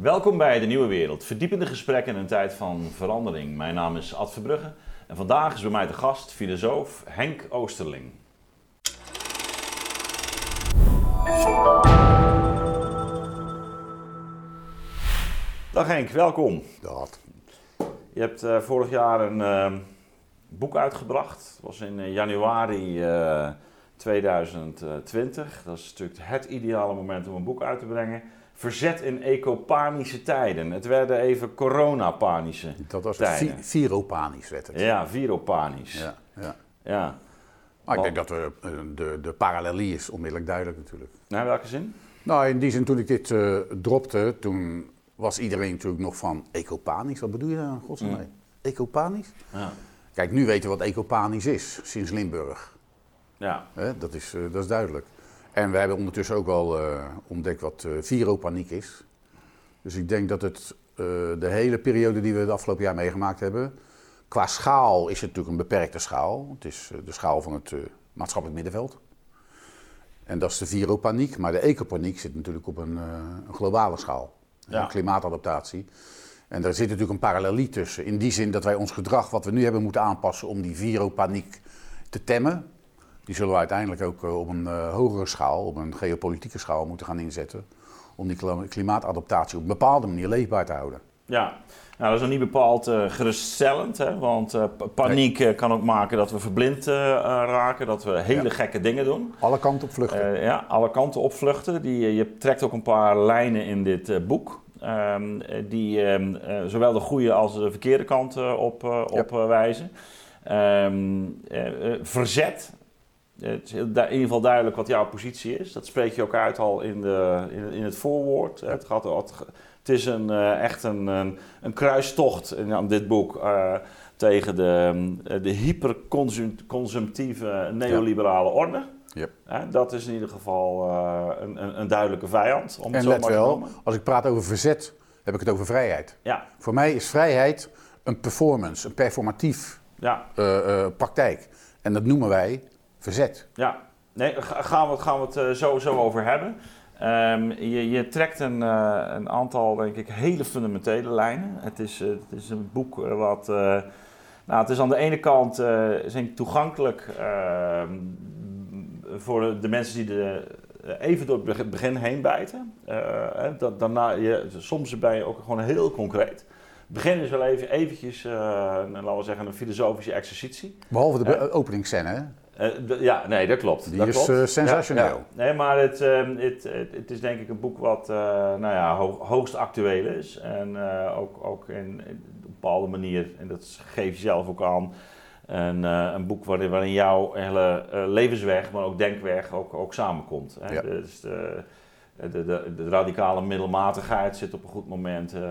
Welkom bij De Nieuwe Wereld, verdiepende gesprekken in een tijd van verandering. Mijn naam is Ad Verbrugge en vandaag is bij mij de gast, filosoof Henk Oosterling. Dag Henk, welkom. Dat. Je hebt eh, vorig jaar een eh, boek uitgebracht. Het was in eh, januari eh, 2020. Dat is natuurlijk het ideale moment om een boek uit te brengen. Verzet in ecopanische tijden. Het werden even coronapanische Dat was tijden. vi- viropanisch werd het. Ja, viropanisch. Ja, ja. Ja. Maar ik denk dat we, eh, de, de parallelie is onmiddellijk duidelijk natuurlijk. Nou, in welke zin? Nou, in die zin toen ik dit eh, dropte, toen was iedereen natuurlijk nog van ecopanisch. Wat bedoel je daar godsnaam Mm. Ecopanisch? Ja. Kijk, nu weten we wat ecopanisch is, sinds Limburg. Ja. Dat, is, eh, dat is duidelijk. En we hebben ondertussen ook al eh, ontdekt wat eh viropaniek is. Dus ik denk dat het eh, de hele periode die we het afgelopen jaar meegemaakt hebben, qua schaal is het natuurlijk een beperkte schaal. Het is de schaal van het maatschappelijk middenveld. En dat is de viropaniek. Maar de ecopaniek zit natuurlijk op een, een globale schaal. Ja. Klimaatadaptatie. En daar zit natuurlijk een parallelie tussen. In die zin dat wij ons gedrag, wat we nu hebben, moeten aanpassen om die viropaniek te temmen. Die zullen we uiteindelijk ook eh, op een eh, hogere schaal, op een geopolitieke schaal moeten gaan inzetten. Om die klimaatadaptatie op een bepaalde manier leefbaar te houden. Ja, nou, dat is nog niet bepaald eh, geruststellend, hè? want pa- paniek kan ook maken dat we verblind raken, dat we hele Ja. gekke dingen doen. Alle kanten op vluchten. Ja, alle kanten opvluchten. Die, eh, je trekt ook een paar lijnen in dit boek. ehm, eh, die ehm, eh, zowel de goede als de verkeerde kant op, Ja. op wijzen. Ehm, eh, eh, verzet. Het is in ieder geval duidelijk wat jouw positie is. Dat spreek je ook uit al in, de, in, in het voorwoord. Het, gaat, het, is een, eh, echt een, een, een kruistocht in, aan dit boek eh, tegen de, eh, de hyperconsumptieve neoliberale orde. Yep. Hè, dat is in ieder geval een, een, een duidelijke vijand. Om En zo let maar wel, noemen. als ik praat over verzet, heb ik het over vrijheid. Ja, Voor mij is vrijheid een performance, een performatief ja, praktijk. En dat noemen wij verzet. ja. Nee, ga- gaan we, het- gaan we het eh, zo over hebben. Ehm, je, je trekt een, eh, een aantal, denk ik, hele fundamentele lijnen. Het is, eh, het is een boek wat... nou, het is aan de ene kant ik toegankelijk ehm, voor de mensen die de, even door het beg- begin heen bijten. Hè, dat, daarna, je, soms ben je ook gewoon heel concreet. Het begin is wel even eventjes, een- laten we zeggen, een filosofische exercitie. Behalve de Eh. openingsscène, ja, nee, dat klopt. Die dat is, klopt. eh, sensationeel. Ja, ja. Nee, maar het, ehm, het, het, het is denk ik een boek wat eh, nou ja, ho- hoogst actueel is. En eh, ook, ook in, in op een bepaalde manier, en dat geef je zelf ook aan, een, eh, een boek waarin, waarin jouw hele eh, levensweg, maar ook denkweg ook, ook samenkomt. Hè? Ja. Dus de, de, de, de radicale middelmatigheid zit op een goed moment. eh,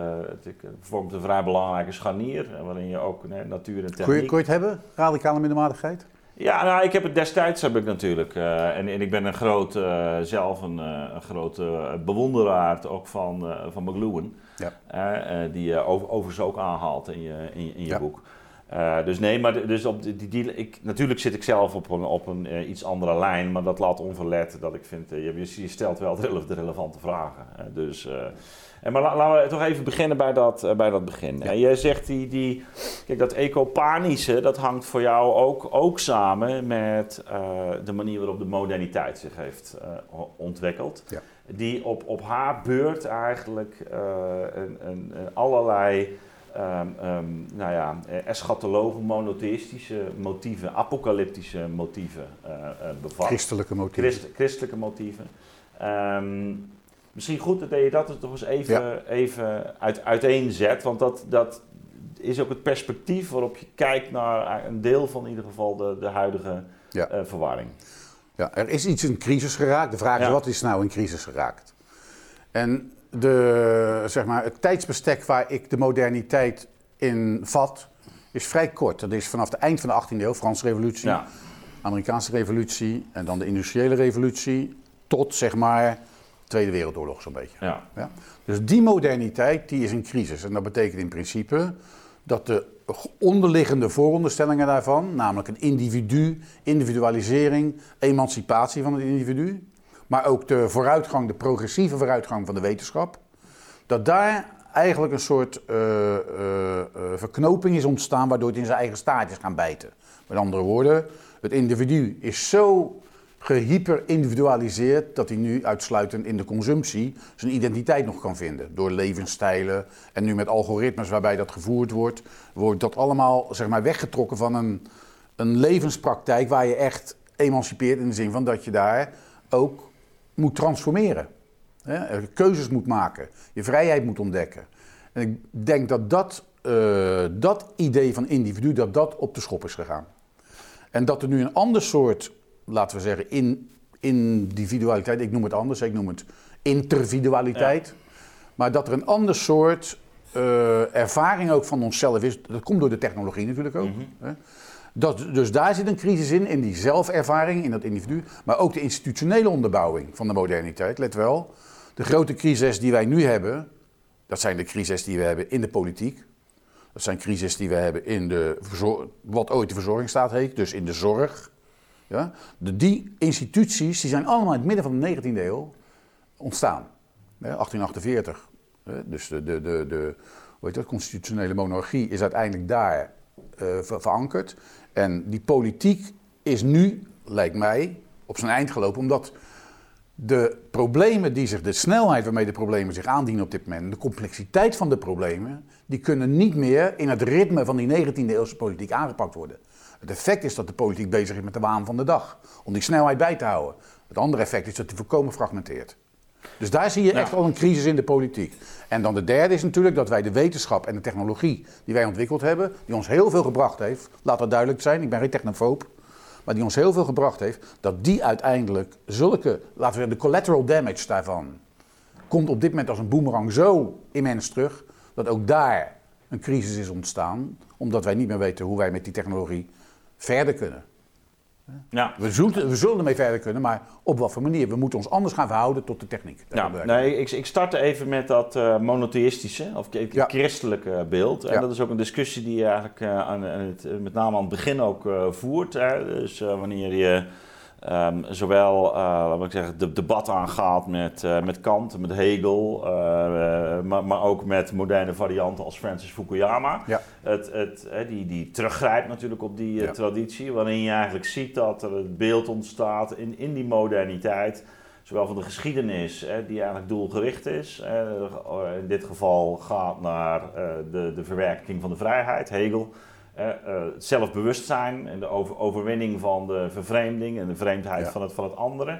het, vormt een vrij belangrijke scharnier, eh, waarin je ook nee, natuur en techniek... Kun je, kun je het hebben, radicale middelmatigheid? Ja, nou, ik heb het destijds heb ik natuurlijk. eh, en, en ik ben een groot, eh, zelf een, eh, een grote bewonderaar ook van, eh van McLuhan. Ja. Die je over, overigens ook aanhaalt in je, in in je Ja. boek. Dus nee, maar dus op die, die, ik, natuurlijk zit ik zelf op een, op een iets andere lijn, maar dat laat onverlet dat ik vind, je, je stelt wel de, rele- de relevante vragen. Dus, maar la- laten we toch even beginnen bij dat, eh, bij dat begin. Ja. Jij zegt die, die, kijk dat ecopanische, dat hangt voor jou ook, ook samen met eh, de manier waarop de moderniteit zich heeft eh, ontwikkeld. Ja. Die op, op haar beurt eigenlijk een, een, allerlei ehm, nou ja, eschatologen, monotheïstische motieven, apocalyptische motieven bevat. Christelijke motieven. Christ- christelijke motieven. Ehm, misschien goed dat je dat er toch eens even, even uit, uiteenzet, want dat, dat is ook het perspectief waarop je kijkt naar een deel van in ieder geval de, de huidige Ja. eh, verwarring. Ja, er is iets in crisis geraakt. De vraag is, wat is nou in crisis geraakt? En de, zeg maar, het tijdsbestek waar ik de moderniteit in vat, is vrij kort. Dat is vanaf het eind van de 18e eeuw, Franse revolutie, Ja, Amerikaanse revolutie en dan de industriële revolutie, tot zeg maar Tweede Wereldoorlog zo'n beetje. ja, Ja? Dus die moderniteit die is in crisis. En dat betekent in principe dat de onderliggende vooronderstellingen daarvan, namelijk een individu, individualisering, emancipatie van het individu, maar ook de vooruitgang, de progressieve vooruitgang van de wetenschap, dat daar eigenlijk een soort uh, verknoping is ontstaan waardoor het in zijn eigen staart is gaan bijten. Met andere woorden, het individu is zo gehyperindividualiseerd dat hij nu uitsluitend in de consumptie zijn identiteit nog kan vinden. Door levensstijlen en nu met algoritmes waarbij dat gevoerd wordt, wordt dat allemaal zeg maar, weggetrokken van een, een levenspraktijk waar je echt emancipeert in de zin van dat je daar ook moet transformeren. Hè? Keuzes moet maken, je vrijheid moet ontdekken. En ik denk dat dat, uh, dat idee van individu, dat dat op de schop is gegaan. En dat er nu een ander soort, laten we zeggen, in, individualiteit, ik noem het anders, ik noem het intervidualiteit. Maar dat er een ander soort uh, ervaring ook van onszelf is. Dat komt door de technologie natuurlijk ook. Mm hè? Dat, dus daar zit een crisis in, in die zelfervaring, in dat individu. Maar ook de institutionele onderbouwing van de moderniteit. Let wel, de grote crisis die wij nu hebben, dat zijn de crises die we hebben in de politiek. Dat zijn crises die we hebben in de, wat ooit de verzorgingsstaat heet, dus in de zorg. Ja? De, die instituties die zijn allemaal in het midden van de 19e eeuw ontstaan. 1848. Dus de, de, de, de hoe heet dat, constitutionele monarchie is uiteindelijk daar uh, verankerd. En die politiek is nu, lijkt mij, op zijn eind gelopen, omdat de problemen die zich, de snelheid waarmee de problemen zich aandienen op dit moment, de complexiteit van de problemen, die kunnen niet meer in het ritme van die 19e eeuwse politiek aangepakt worden. Het effect is dat de politiek bezig is met de waan van de dag, om die snelheid bij te houden. Het andere effect is dat die voorkomen fragmenteert. Dus daar zie je echt al een crisis in de politiek. En dan de derde is natuurlijk dat wij de wetenschap en de technologie die wij ontwikkeld hebben, die ons heel veel gebracht heeft, laat dat duidelijk zijn, ik ben geen technofoob, maar die ons heel veel gebracht heeft, dat die uiteindelijk zulke, laten we zeggen, de collateral damage daarvan, komt op dit moment als een boemerang zo immens terug, dat ook daar een crisis is ontstaan, omdat wij niet meer weten hoe wij met die technologie verder kunnen. Ja. We, zullen, we zullen ermee verder kunnen, maar op wat voor manier? We moeten ons anders gaan verhouden tot de techniek. Ja, nee, ik, ik startte even met dat uh, monotheïstische of christelijke beeld. En dat is ook een discussie die je eigenlijk uh, aan, het, met name aan het begin ook uh, voert. Hè. Dus wanneer je Um, zowel, uh, laat ik zeggen, het debat aangaat met, uh, met Kant, met Hegel, uh, maar, maar ook met moderne varianten als Francis Fukuyama. Ja. Het, het, die, die teruggrijpt natuurlijk op die traditie, waarin je eigenlijk ziet dat er het beeld ontstaat in, in die moderniteit, zowel van de geschiedenis, die eigenlijk doelgericht is. in dit geval gaat naar de, de verwerking van de vrijheid, Hegel. Uh, zelfbewustzijn en de overwinning van de vervreemding en de vreemdheid van, het, van het andere.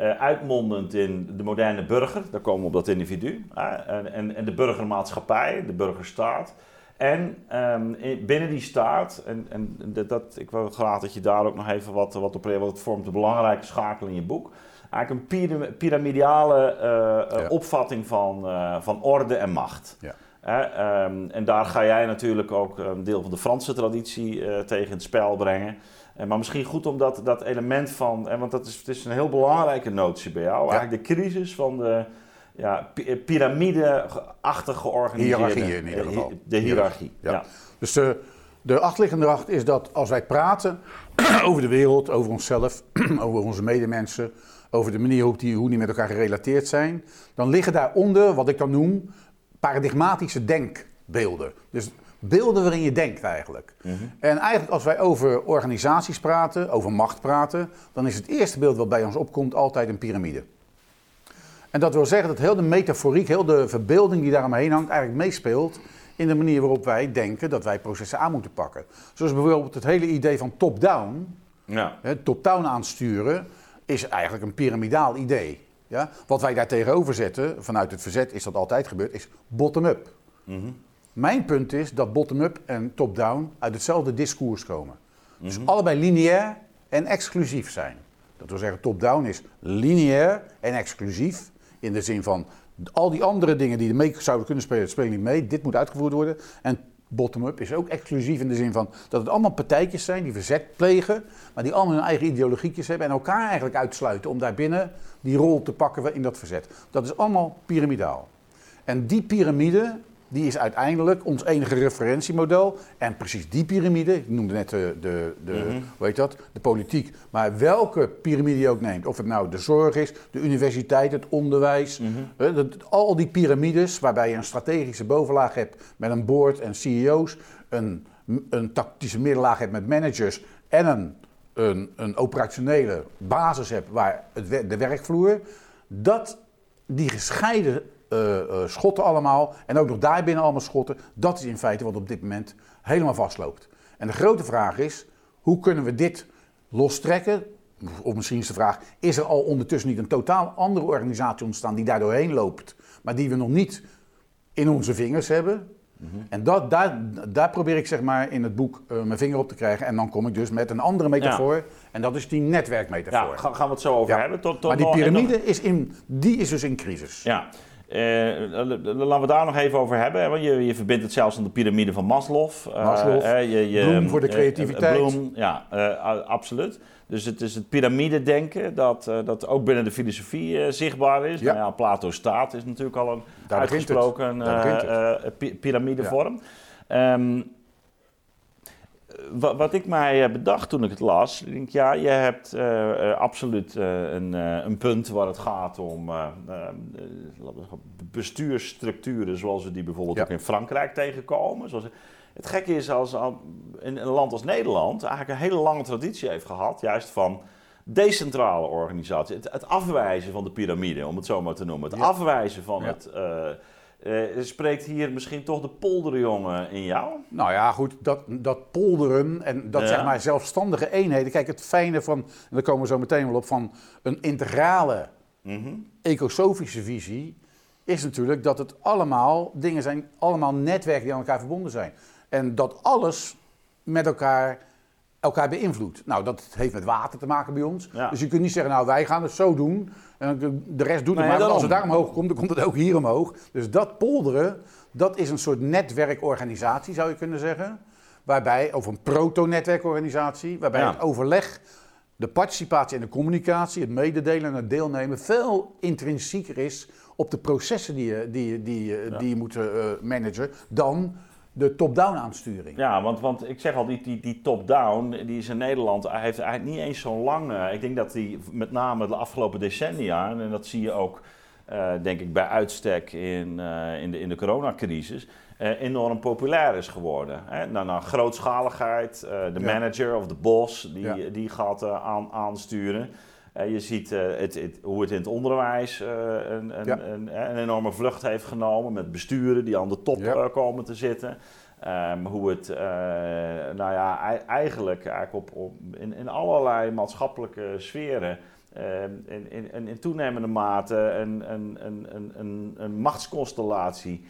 Uh, uitmondend in de moderne burger, daar komen we op dat individu. en, en, en, de burgermaatschappij, de burgerstaat. En um, binnen die staat, en, en dat, ik wil graag dat je daar ook nog even wat, wat op want het vormt een belangrijke schakel in je boek. Eigenlijk een piramidale opvatting van, van orde en macht. Ja. Ehm, en daar ga jij natuurlijk ook een deel van de Franse traditie uh, tegen het spel brengen. Uh, maar misschien goed om dat, dat element van, want dat is, het is een heel belangrijke notie bij jou, eigenlijk de crisis van de ja, eh, piramide-achtig georganiseerde... Hiërarchie in ieder geval. De hiërarchie, ja. Dus de, de achterliggende acht is dat als wij praten over de wereld, over onszelf, over onze medemensen, over de manier hoe die, hoe die met elkaar gerelateerd zijn, dan liggen daaronder wat ik dan noem paradigmatische denkbeelden. Dus beelden waarin je denkt eigenlijk. Mhm. En eigenlijk als wij over organisaties praten, over macht praten, dan is het eerste beeld wat bij ons opkomt altijd een piramide. En dat wil zeggen dat heel de metaforiek, heel de verbeelding die daaromheen hangt, eigenlijk meespeelt in de manier waarop wij denken dat wij processen aan moeten pakken. Zoals bijvoorbeeld het hele idee van top-down, ja. top-down aansturen, is eigenlijk een piramidaal idee. Ja? Wat wij daar tegenover zetten, vanuit het verzet is dat altijd gebeurd, is bottom-up. Mhm. Mijn punt is dat bottom-up en top-down uit hetzelfde discours komen. Dus mhm. allebei lineair en exclusief zijn. Dat wil zeggen, top-down is lineair en exclusief. In de zin van al die andere dingen die er mee zouden kunnen spelen, spelen niet mee. Dit moet uitgevoerd worden. En bottom-up is ook exclusief in de zin van dat het allemaal partijtjes zijn die verzet plegen, maar die allemaal hun eigen ideologietjes hebben en elkaar eigenlijk uitsluiten om daarbinnen die rol te pakken in dat verzet. Dat is allemaal piramidaal. En die piramide, die is uiteindelijk ons enige referentiemodel. En precies die piramide, ik noemde net de, de, de Mhm. hoe heet dat, de politiek. Maar welke piramide je ook neemt, of het nou de zorg is, de universiteit, het onderwijs. Mhm. dat- al die piramides waarbij je een strategische bovenlaag hebt met een board en CEO's. Een, een tactische middenlaag hebt met managers en een, een, een operationele basis hebt waar het, de werkvloer. Dat die gescheiden eh, eh, schotten allemaal, en ook nog daarbinnen allemaal schotten, dat is in feite wat op dit moment helemaal vastloopt. En de grote vraag is, hoe kunnen we dit lostrekken? Of misschien is de vraag, is er al ondertussen niet een totaal andere organisatie ontstaan die daar doorheen loopt, maar die we nog niet in onze vingers hebben? En dat, daar, daar probeer ik zeg maar in het boek eh, mijn vinger op te krijgen. En dan kom ik dus met een andere metafoor. En dat is die netwerkmetafoor. Ja, ga- gaan we het zo over Ja. hebben. Tot, tot maar die nog- piramide is, in, die is dus in crisis. Ja. Eh, laten we daar nog even over hebben. Want je, je verbindt het zelfs aan de piramide van Maslow. Eh, Maslow, je, je, Bloem voor de eh, creativiteit. Bloem, ja, absoluut. Dus het is het piramidedenken dat, dat ook binnen de filosofie zichtbaar is. Ja. Nou ja, Plato staat is natuurlijk al een Daar uitgesproken piramidevorm. Ehm, wat ik mij eh, bedacht toen ik het las, ik denk ja, je hebt eh, eh, absoluut een, een punt waar het gaat om bestuursstructuren zoals we die bijvoorbeeld Ja. ook in Frankrijk tegenkomen. Zoals, het gekke is als al- in een land als Nederland eigenlijk een hele lange traditie heeft gehad, juist van decentrale organisatie. Het, het afwijzen van de piramide, om het zo maar te noemen. Het Ja. afwijzen van Ja. het... eh, spreekt hier misschien toch de polderjongen in jou? Nou ja, goed, dat, dat polderen en dat Ja. zeg maar zelfstandige eenheden. Kijk, het fijne van, en daar komen we zo meteen wel op, van een integrale Mhm. ecosofische visie is natuurlijk dat het allemaal dingen zijn, allemaal netwerken die aan elkaar verbonden zijn. En dat alles met elkaar, elkaar beïnvloedt. Nou, dat heeft met water te maken bij ons. Ja. Dus je kunt niet zeggen, nou wij gaan het zo doen en de rest doet het Nee, maar. Want als het daar omhoog komt, dan komt het ook hier omhoog. Dus dat polderen, dat is een soort netwerkorganisatie zou je kunnen zeggen. Waarbij, of een proto-netwerkorganisatie, waarbij Ja. het overleg de participatie en de communicatie, het mededelen en het deelnemen veel intrinsieker is op de processen die je, die, die, je- Ja. die je moet eh, managen dan de top-down aansturing. Ja, want, want ik zeg al, die, die, die top-down, die is in Nederland, hij heeft eigenlijk niet eens zo lang. ik denk dat die met name de afgelopen decennia, en dat zie je ook, eh, denk ik, bij uitstek in, eh, in, de, in de coronacrisis, eh, enorm populair is geworden. Hè? Nou, nou, grootschaligheid, de Ja. manager of de boss, die, Ja. die gaat aan, aansturen. Eh, je ziet eh, het, het, hoe het in het onderwijs eh, een, een, Ja. een, een enorme vlucht heeft genomen met besturen die aan de top Ja. komen te zitten. Ehm, hoe het, nou ja, ei- eigenlijk, eigenlijk op, op, in, in allerlei maatschappelijke sferen ehm, in, in, in, toenemende mate een, een, een, een, een, machtsconstellatie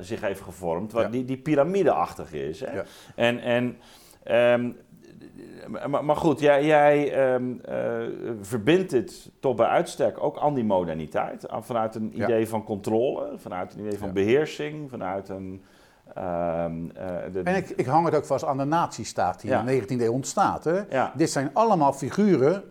zich heeft gevormd, Ja. die, die piramideachtig is. Hè? Ja. En, en ehm, maar, maar goed, jij, jij ehm, eh, verbindt dit toch bij uitstek ook aan die moderniteit. Aan, vanuit een Ja. idee van controle, vanuit een idee van Ja. beheersing, vanuit een. ehm, eh, de- En ik, ik hang het ook vast aan de nazistaat die Ja. in de 19e eeuw ontstaat. Hè? Dit zijn allemaal figuren,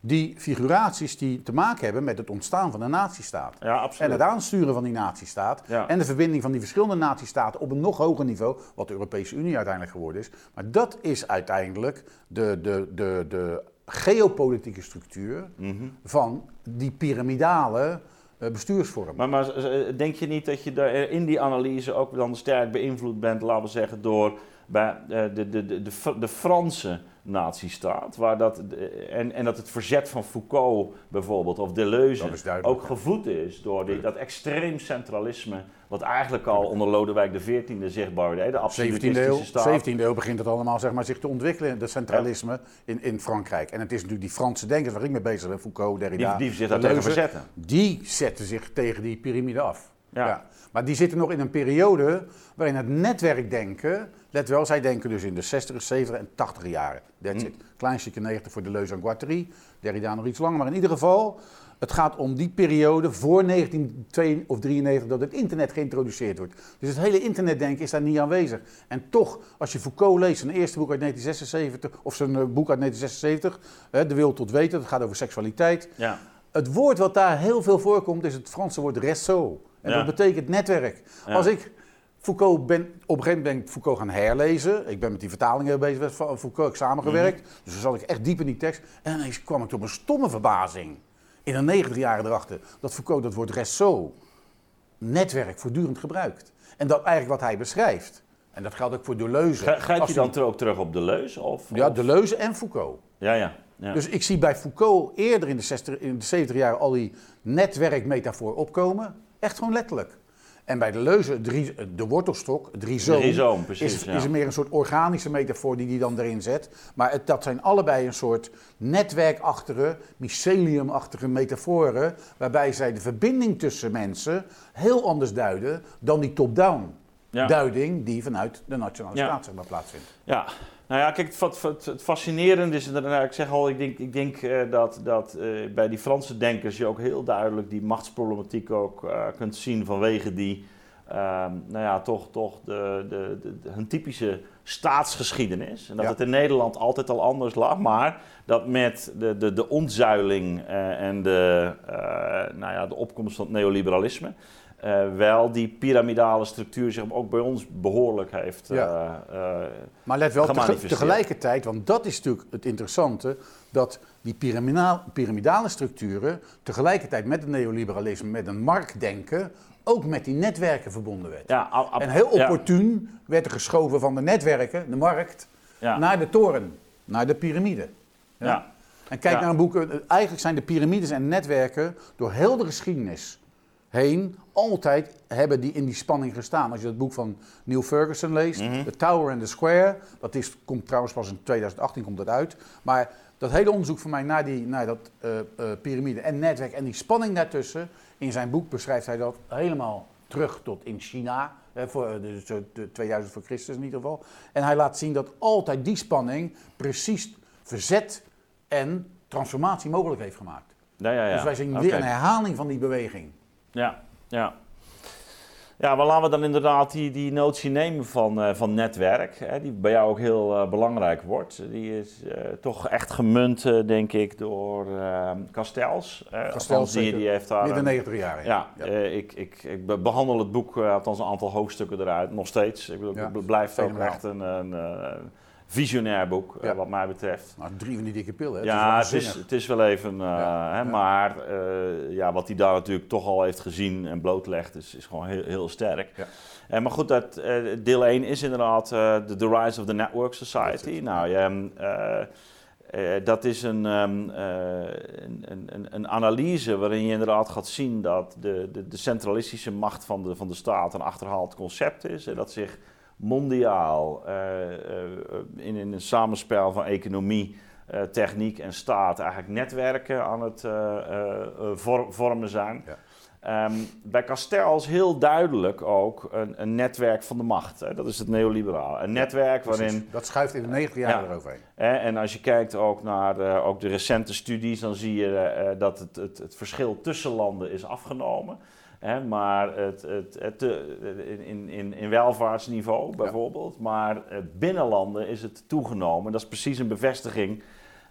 die figuraties die te maken hebben met het ontstaan van de nazistaat. ja, En het aansturen van die nazistaat. Ja. En de verbinding van die verschillende nazistaten op een nog hoger niveau, wat de Europese Unie uiteindelijk geworden is. Maar dat is uiteindelijk de, de, de, de geopolitieke structuur Mhm. van die piramidale eh, bestuursvorm. Maar, maar eh, denk je niet dat je daar in die analyse ook dan sterk beïnvloed bent, laten we zeggen, door bij, eh, de, de, de, de, de Franse nazistaat? Waar dat, en, en dat het verzet van Foucault bijvoorbeeld, of Deleuze, ook gevoed is door die, dat extreem centralisme, wat eigenlijk al onder Lodewijk XIV zichtbaar werd, de 17e absolutistische eeuw, staat. 17e eeuw begint het allemaal zeg maar, zich te ontwikkelen, dat centralisme in, in Frankrijk. En het is natuurlijk die Franse denkers waar ik mee bezig ben, Foucault, Die, Derrida, die zich daar tegen verzetten. die zetten zich tegen die piramide af. Ja. Maar die zitten nog in een periode waarin het netwerkdenken, let wel, zij denken dus in de 60, 70 en 80 jaren. That's Hm. it. Klein stukje 90 voor Deleuze en Guattari, Derrida nog iets langer. Maar in ieder geval, het gaat om die periode voor 1992 of 93 dat het internet geïntroduceerd wordt. Dus het hele internetdenken is daar niet aanwezig. En toch, als je Foucault leest, zijn eerste boek uit 1976, of zijn eh, boek uit 1976, hè, De Wil tot Weten, dat gaat over seksualiteit. Ja. Het woord wat daar heel veel voorkomt is het Franse woord réseau. En Ja. dat betekent netwerk. Ja. Als ik Foucault ben, op een gegeven moment ben ik Foucault gaan herlezen. Ik ben met die vertalingen bezig van Foucault ik samengewerkt. Mhm. Dus dan zat ik echt diep in die tekst. En ineens kwam ik tot een stomme verbazing. In een 90 jaar erachter. Dat Foucault dat woord resto, netwerk, voortdurend gebruikt. En dat eigenlijk wat hij beschrijft. En dat geldt ook voor Deleuze. Grijp je dan ook terug op Deleuze? Of, Ja, of- Deleuze en Foucault. ja, ja. ja. Dus ik zie bij Foucault eerder in de, 60, in de 70 jaar al die netwerkmetafoor opkomen. Echt gewoon letterlijk. En bij de leuze, drie, de wortelstok, De rhizoom, precies, is, ja. is er meer een soort organische metafoor die hij dan erin zet. Maar het, dat zijn allebei een soort netwerkachtige, myceliumachtige metaforen, waarbij zij de verbinding tussen mensen heel anders duiden dan die top-down Ja. duiding die vanuit de nationale staat zeg maar, plaatsvindt. Ja, nou ja, kijk, het, wat- het fascinerende is, inderdaad, ik zeg al, ik denk, ik denk eh, dat, dat eh, bij die Franse denkers je ook heel duidelijk die machtsproblematiek ook eh, kunt zien vanwege die, ehm, nou ja, toch, toch de, de, de, hun typische staatsgeschiedenis. En dat Ja. het in Nederland altijd al anders lag, maar dat met de, de, de ontzuiling en de, nou ja, de opkomst van het neoliberalisme... eh, wel die piramidale structuur zich ook bij ons behoorlijk heeft Ja. eh, eh, Maar let wel, tegelijkertijd, want dat is natuurlijk het interessante, dat die piramida- piramidale structuren tegelijkertijd met het neoliberalisme, met een marktdenken, ook met die netwerken verbonden werd. Ja, En heel ja, opportun werd er geschoven van de netwerken, de markt, naar de toren, naar de piramide. ja. En kijk naar een boek, eigenlijk zijn de piramides en netwerken door heel de geschiedenis heen altijd hebben die in die spanning gestaan. Als je het boek van Neil Ferguson leest, Mhm. The Tower and the Square, dat is, komt trouwens pas in 2018 komt dat uit. Maar dat hele onderzoek van mij naar, die, naar dat eh, eh, piramide en netwerk en die spanning daartussen, in zijn boek beschrijft hij dat helemaal terug tot in China, voor, eh, dus de 2000 voor Christus in ieder geval. En hij laat zien dat altijd die spanning precies verzet en transformatie mogelijk heeft gemaakt. Ja, ja, ja. Dus wij zien weer een herhaling van die beweging. Ja, ja. Ja, maar laten we dan inderdaad die, die notie nemen van, eh, van netwerk, hè, die bij jou ook heel eh, belangrijk wordt. Die is eh, toch echt gemunt, denk ik, door Castells. Castells, althans, die, die heeft daar... Midden een- 90 jaar. Ja, eh, ik, ik, ik be- behandel het boek, althans een aantal hoofdstukken eruit, nog steeds. Ik bedoel, Ja, het blijft ook echt een, een, eh, visionair boek, eh, Ja. wat mij betreft. Maar drie van die dikke pillen. hè? Ja, het het is is, waanzinnig. het is wel even, eh, Ja, hè, ja. maar eh, ja, wat hij daar natuurlijk toch al heeft gezien en blootlegt, is, is gewoon heel, heel sterk. Ja. Maar goed, dat, eh, deel 1 is inderdaad eh, the, the Rise of the Network Society. Nou, ja, eh, eh, dat is een, ehm, eh, een, een, een analyse waarin je inderdaad gaat zien dat de, de, de centralistische macht van de, van de staat een achterhaald concept is. En dat zich mondiaal eh, eh, in, in een samenspel van economie, eh, techniek en staat eigenlijk netwerken aan het vor- vormen zijn. Ja. Ehm, bij Castells heel duidelijk ook een, een netwerk van de macht. Hè. Dat is het neoliberale. Een netwerk Precies. waarin Dat schuift in de 90 jaar Ja. eroverheen. Hè, en als je kijkt ook naar de, ook de recente studies, dan zie je dat het, het, het verschil tussen landen is afgenomen. Hè, maar het, het, het, in, in, in welvaartsniveau bijvoorbeeld. Maar eh, binnen landen is het toegenomen. Dat is precies een bevestiging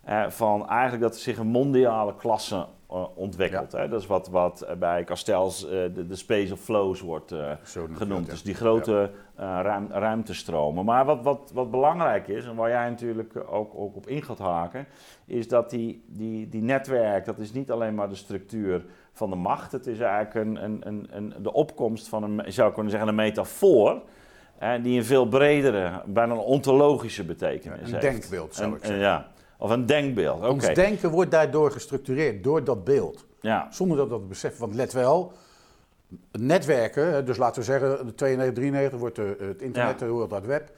eh, van eigenlijk dat er zich een mondiale klasse eh, ontwikkelt. Hè. Dat is wat, wat bij Castells eh, de, de space of flows wordt eh, genoemd. Dus ja. die grote ruim, ruimtestromen. Maar wat, wat, wat belangrijk is, en waar jij natuurlijk ook, ook op in gaat haken, is dat die, die, die netwerk, dat is niet alleen maar de structuur van de macht. Het is eigenlijk een, een, een, een, de opkomst van een, je zou kunnen zeggen, een metafoor. eh, die een veel bredere, bijna een ontologische betekenis Een heeft. denkbeeld, zou Een- ik zeggen. een- ja, of een denkbeeld. Ons denken wordt daardoor gestructureerd, door dat beeld. ja. Zonder dat we dat beseffen. Want let wel, netwerken, dus laten we zeggen, de 92, 93 wordt de, het internet, Ja. de World Wide Web.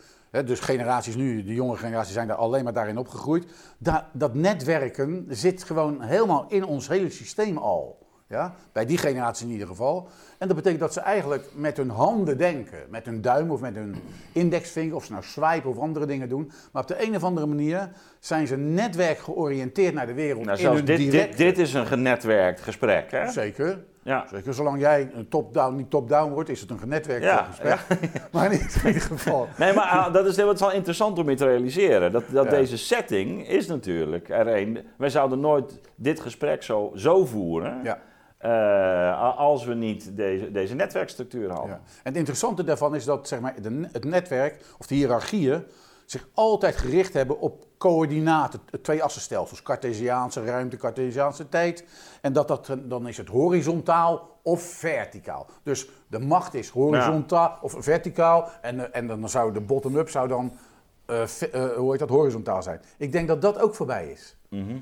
Dus generaties nu, de jonge generaties zijn daar alleen maar daarin opgegroeid. Da- dat netwerken zit gewoon helemaal in ons hele systeem al. Ja? Bij die generatie in ieder geval. En dat betekent dat ze eigenlijk met hun handen denken. Met hun duim of met hun indexvinger, of ze nou swipen of andere dingen doen. Maar op de een of andere manier zijn ze netwerk georiënteerd naar de wereld. Nou, in hun dit, dit, directe- dit is een genetwerkt gesprek, hè? Zeker. Ja. Zeker, zolang jij een top-down niet top-down wordt, is het een genetwerkt Ja, gesprek. Maar in ieder geval. Nee, maar ah, dat is is wel interessant om je te realiseren. Dat, dat Ja. deze setting is natuurlijk er een. Wij zouden nooit dit gesprek zo, zo voeren. Ja. Uh, als we niet deze, deze netwerkstructuur hadden. Ja. En het interessante daarvan is dat zeg maar, de, het netwerk of de hiërarchieën zich altijd gericht hebben op coördinaten, twee assenstelsels, Cartesiaanse ruimte, Cartesiaanse tijd. En dat, dat dan is het horizontaal of verticaal. Dus de macht is horizontaal of verticaal en, eh, en dan zou de bottom-up zou dan, uh, uh, hoe heet dat, horizontaal zijn. Ik denk dat dat ook voorbij is. Mhm.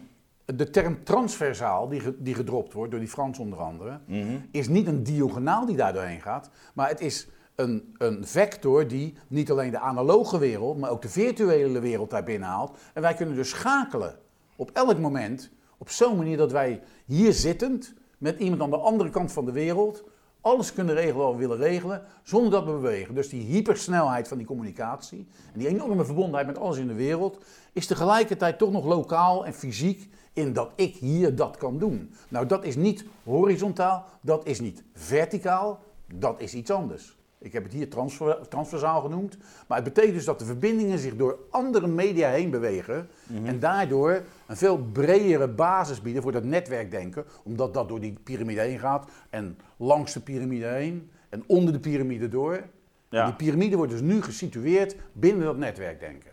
De term transversaal, die, die gedropt wordt door die Frans onder andere, mhm. is niet een diagonaal die daar doorheen gaat, maar het is een, een vector die niet alleen de analoge wereld, maar ook de virtuele wereld daar binnen haalt. En wij kunnen dus schakelen op elk moment op zo'n manier dat wij hier zittend met iemand aan de andere kant van de wereld alles kunnen regelen wat we willen regelen, zonder dat we bewegen. Dus die hypersnelheid van die communicatie en die enorme verbondenheid met alles in de wereld, is tegelijkertijd toch nog lokaal en fysiek in dat ik hier dat kan doen. Nou, dat is niet horizontaal, dat is niet verticaal, dat is iets anders. Ik heb het hier transfer, transversaal genoemd. Maar het betekent dus dat de verbindingen zich door andere media heen bewegen. Mhm. En daardoor een veel bredere basis bieden voor dat netwerkdenken. Omdat dat door die piramide heen gaat. En langs de piramide heen. En onder de piramide door. Ja. Die piramide wordt dus nu gesitueerd binnen dat netwerkdenken.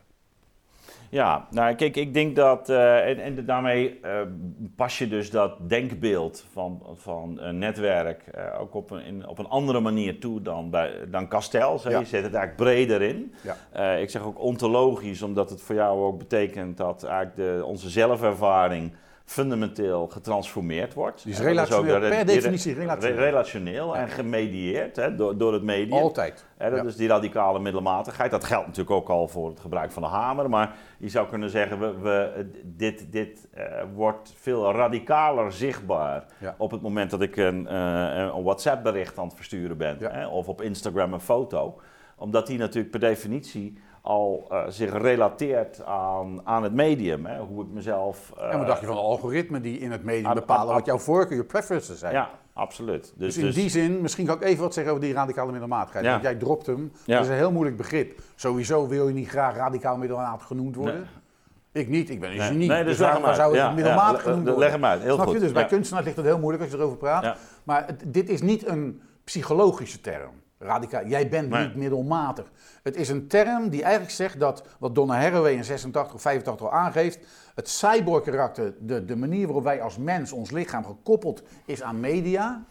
Ja, nou kijk, ik denk dat, uh, en, en, daarmee uh, pas je dus dat denkbeeld van, van een netwerk uh, ook op een, in, op een andere manier toe dan, bij, dan. Ja. Je zet het eigenlijk breder in. Ja. ik zeg ook ontologisch, omdat het voor jou ook betekent dat eigenlijk de, onze zelfervaring fundamenteel getransformeerd wordt. Is relationeel, per definitie relationeel. Relationeel en gemedieerd hè, door, door het medium. Altijd. Hè, dat is die radicale middelmatigheid. Dat geldt natuurlijk ook al voor het gebruik van de hamer. Maar je zou kunnen zeggen, we, we dit, dit uh, wordt veel radicaler zichtbaar... op het moment dat ik een, uh, een WhatsApp-bericht aan het versturen ben. Hè, of op Instagram een foto. Omdat die natuurlijk per definitie al uh, zich relateert aan, aan het medium. Hè? Hoe ik mezelf. Uh, en wat dacht je van de algoritmen die in het medium bepalen wat jouw voorkeur, je preferences zijn? Ja, absoluut. Dus, dus in dus- die zin, misschien kan ik even wat zeggen over die radicale middelmatigheid. Ja. Want jij dropt hem. Dat is een heel moeilijk begrip. Sowieso wil je niet graag radicaal middelmatig genoeg worden. Ik niet, ik ben een genie. Nee, dus, dus waarom zou het middelmatig genoemd worden? Leg hem uit, heel Snap goed. Je? Dus bij kunstenaars ligt het heel moeilijk als je erover praat. Maar dit is niet een psychologische term. Radicaal. Jij bent niet middelmatig. Het is een term die eigenlijk zegt dat, wat Donna Haraway in 86 of 85 al aangeeft, het cyborg-karakter, de, de manier waarop wij als mens, ons lichaam gekoppeld is aan media,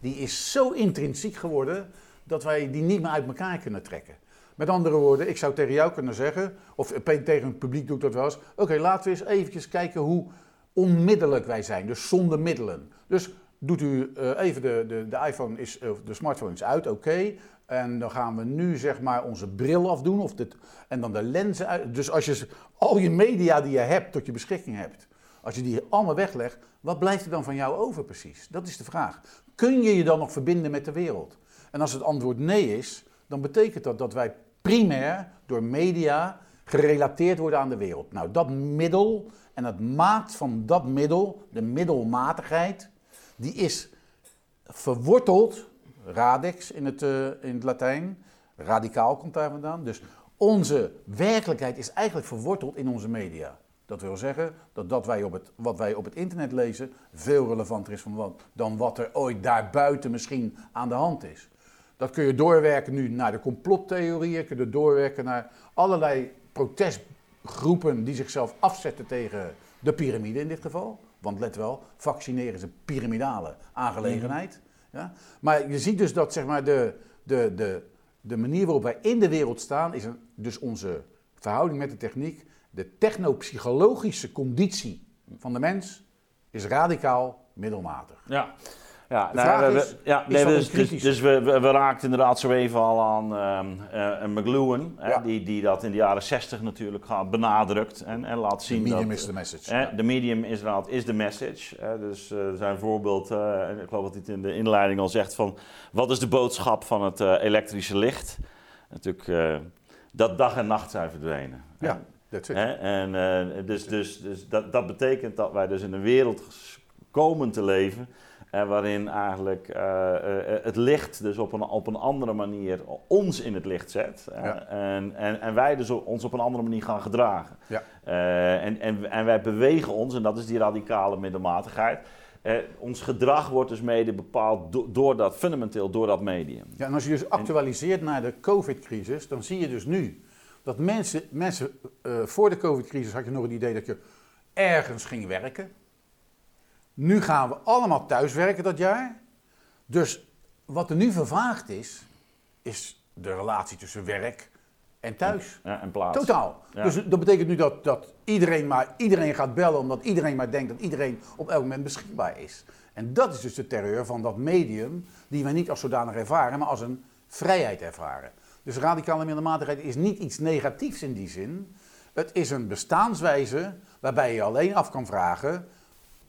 die is zo intrinsiek geworden dat wij die niet meer uit elkaar kunnen trekken. Met andere woorden, ik zou tegen jou kunnen zeggen, of tegen het publiek doe ik dat wel eens, oké, laten we eens eventjes kijken hoe onmiddellijk wij zijn, dus zonder middelen. Dus doet u uh, even de, de, de iPhone is, de smartphone is uit, oké. En dan gaan we nu zeg maar onze bril afdoen of dit, en dan de lenzen uit. Dus als je al je media die je hebt tot je beschikking hebt, als je die allemaal weglegt, wat blijft er dan van jou over precies? Dat is de vraag. Kun je je dan nog verbinden met de wereld? En als het antwoord nee is, dan betekent dat dat wij primair door media gerelateerd worden aan de wereld. Nou, dat middel en het maat van dat middel, de middelmatigheid, die is verworteld, radix in het, uh, in het Latijn, radicaal komt daar vandaan. Dus onze werkelijkheid is eigenlijk verworteld in onze media. Dat wil zeggen dat, dat wij op het, wat wij op het internet lezen veel relevanter is wat, dan wat er ooit daarbuiten misschien aan de hand is. Dat kun je doorwerken nu naar de complottheorieën, kun je doorwerken naar allerlei protestgroepen die zichzelf afzetten tegen de piramide in dit geval. Want let wel, vaccineren is een piramidale aangelegenheid. Mhm. Ja? Maar je ziet dus dat zeg maar, de, de, de, de manier waarop wij in de wereld staan, is een, dus onze verhouding met de techniek, de technopsychologische conditie van de mens, is radicaal middelmatig. Ja. Ja, nou, we, ja nee, dus, dus, dus, we, we, we, raakten inderdaad zo even al aan uh, McLuhan, hè, die, die dat in de jaren 60 natuurlijk gaat benadrukt en, en laat zien. De medium dat, is the message. Hè, De medium is, is de message. Hè, dus uh, zijn voorbeeld, uh, ik geloof dat hij het in de inleiding al zegt van wat is de boodschap van het elektrische licht? Natuurlijk dat dag en nacht zijn verdwenen. Ja, it. Hè, en, dus dus, dus dat, dat betekent dat wij dus in een wereld komen te leven en waarin eigenlijk uh, uh, het licht dus op een, op een andere manier ons in het licht zet. En, en, en wij dus ons op een andere manier gaan gedragen. Ja. en, en, en wij bewegen ons, en dat is die radicale middelmatigheid. eh, ons gedrag wordt dus mede bepaald do- door dat, fundamenteel door dat medium. Ja, en als je dus actualiseert naar de COVID-crisis, dan zie je dus nu dat mensen, mensen eh, voor de COVID-crisis had je nog het idee dat je ergens ging werken. Nu gaan we allemaal thuiswerken dat jaar. Dus wat er nu vervaagd is, is de relatie tussen werk en thuis. Ja, en plaats. Totaal. Ja. Dus dat betekent nu dat, dat iedereen, maar, iedereen gaat bellen omdat iedereen maar denkt dat iedereen op elk moment beschikbaar is. En dat is dus de terreur van dat medium die wij niet als zodanig ervaren, maar als een vrijheid ervaren. Dus radicale middelmatigheid is niet iets negatiefs in die zin. Het is een bestaanswijze waarbij je alleen af kan vragen,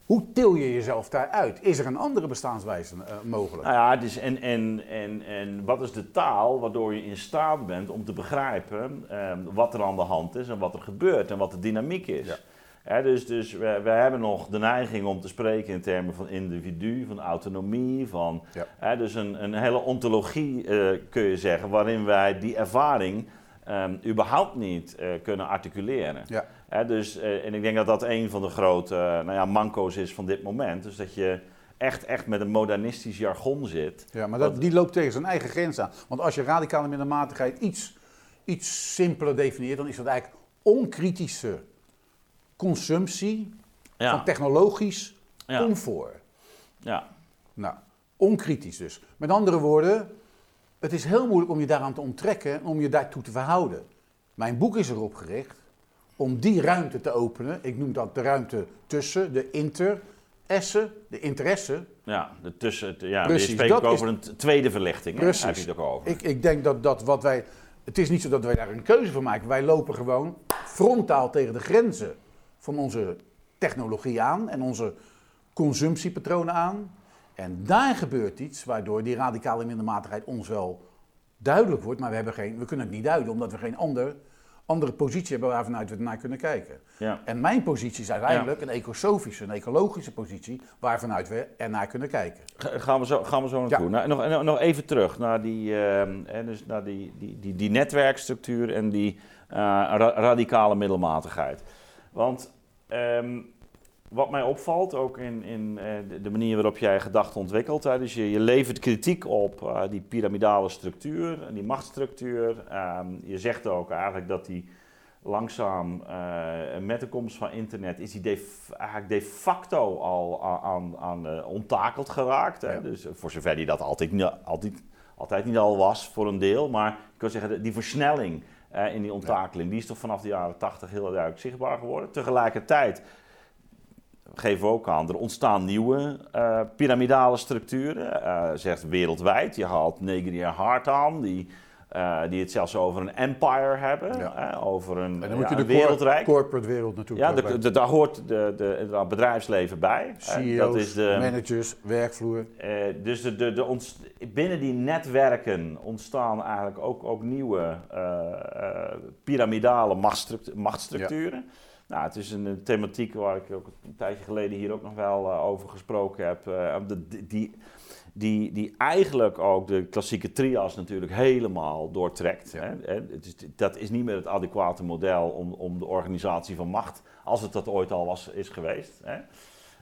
hoe til je jezelf daaruit? Is er een andere bestaanswijze eh, mogelijk? Nou ja, dus en, en, en, en wat is de taal waardoor je in staat bent om te begrijpen ehm, wat er aan de hand is en wat er gebeurt en wat de dynamiek is. Ja. Dus dus we, we hebben nog de neiging om te spreken in termen van individu, van autonomie, van Ja. dus een, een hele ontologie eh, kun je zeggen, waarin wij die ervaring ehm, überhaupt niet eh, kunnen articuleren. Ja. Hè, dus, eh, en ik denk dat dat een van de grote eh, nou ja, manco's is van dit moment. Dus dat je echt, echt met een modernistisch jargon zit. Ja, maar dat, die loopt tegen zijn eigen grens aan. Want als je radicale middelmatigheid iets, iets simpeler definieert, dan is dat eigenlijk onkritische consumptie van technologisch Ja. comfort. ja, Nou, onkritisch dus. Met andere woorden, het is heel moeilijk om je daaraan te onttrekken en om je daartoe te verhouden. Mijn boek is erop gericht om die ruimte te openen. Ik noem dat de ruimte tussen, de interesse, de interesse. ja. De tussen, ja Precies, je spreekt ook is- over een tweede verlichting. Precies. Heb je het ook over. Ik, ik denk dat, dat wat wij. Het is niet zo dat wij daar een keuze van maken. Wij lopen gewoon frontaal tegen de grenzen van onze technologie aan en onze consumptiepatronen aan. En daar gebeurt iets waardoor die radicale mindermatigheid ons wel duidelijk wordt, maar we, hebben geen, we kunnen het niet duiden omdat we geen ander, andere positie hebben waarvanuit we naar kunnen kijken. ja. En mijn positie is uiteindelijk een ecosofische, een ecologische positie waarvanuit we ernaar kunnen kijken. Ga- Gaan we zo, gaan we zo naartoe. Nou, nog, nog- even terug naar die, ehm, dus naar die, die, die, die netwerkstructuur en die eh, ra- radicale middelmatigheid. Want ehm, wat mij opvalt, ook in, in eh, de- manier waarop jij gedachten ontwikkelt, hè, dus je, je levert kritiek op eh, die piramidale structuur en die machtsstructuur. Ehm, je zegt ook eigenlijk dat die langzaam eh, met de komst van internet is die de, eigenlijk de facto al aan, aan onttakeld geraakt. Hè? Ja. Dus voor zover die dat altijd, niet- altijd, altijd niet al was voor een deel. Maar ik wil zeggen, die versnelling in die onttakeling, die is toch vanaf de jaren 80 heel duidelijk zichtbaar geworden. Tegelijkertijd geven we ook aan, er ontstaan nieuwe eh, piramidale structuren, eh, zegt wereldwijd. Je haalt Negri Hart aan, die, eh, die het zelfs over een empire hebben, Ja. over een, En dan moet je de wereldrijk. corporate wereld natuurlijk Ja, de, de- daar hoort de, de, het bedrijfsleven bij. CEO's, dat is de, managers, werkvloer. dus de, de, de ontst- binnen die netwerken ontstaan eigenlijk ook, ook nieuwe piramidale machtsstructu- machtsstructuren. Nou, het is een, thematiek waar ik ook een tijdje geleden hier ook nog wel eh, over gesproken heb. eh, de- die, die, die, eigenlijk ook de klassieke trias natuurlijk helemaal doortrekt. Ja. Hè? Het is, dat is niet meer het adequate model om, om de organisatie van macht, als het dat ooit al was, is geweest. Hè?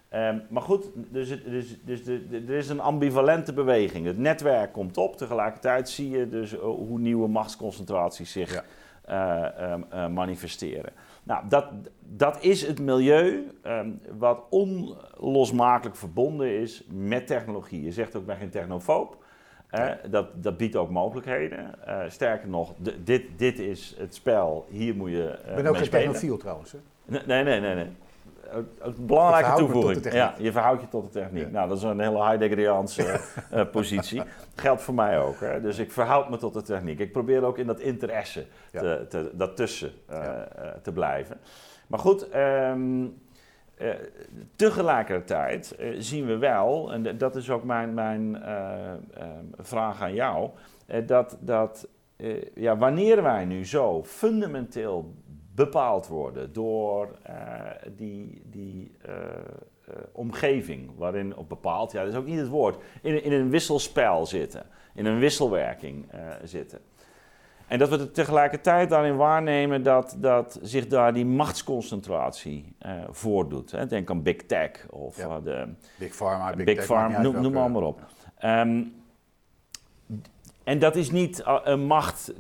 Ehm, maar goed, dus, het, dus, dus de, de- er is een ambivalente beweging. Het netwerk komt op, tegelijkertijd zie je dus eh, hoe nieuwe machtsconcentraties zich Ja. eh, ehm, eh, manifesteren. Nou, dat, dat is het milieu ehm, wat onlosmakelijk verbonden is met technologie. Je zegt ook, ik ben geen technofoob. Dat, dat biedt ook mogelijkheden. Eh, sterker nog, dit, dit is het spel, hier moet je eh Ik ben ook geen technofiel trouwens. Hè? Nee, nee, nee, nee. Een belangrijke toevoeging. ja, je verhoudt je tot de techniek. Ja. Nou, dat is een hele Heideggeriaanse eh, positie. Geldt voor mij ook. Hè. Dus ik verhoud me tot de techniek. Ik probeer ook in dat interesse Ja. te, te, daartussen eh, Ja. eh, te blijven. Maar goed, ehm, eh, tegelijkertijd eh, zien we wel, en dat is ook mijn, mijn eh, ehm, vraag aan jou, eh, dat, dat eh, ja, wanneer wij nu zo fundamenteel bepaald worden door eh, die, die eh, eh, omgeving, waarin op bepaald, ja, dat is ook niet het woord, in, in een wisselspel zitten, in een wisselwerking zitten. En dat we er tegelijkertijd daarin waarnemen dat, dat zich daar die machtsconcentratie uh, voordoet. Hè. Denk aan Big Tech of Ja. uh, de Big Pharma, Big, Big Tech, uit noem, noem welke- maar, maar op. Ehm, en dat is niet uh, een macht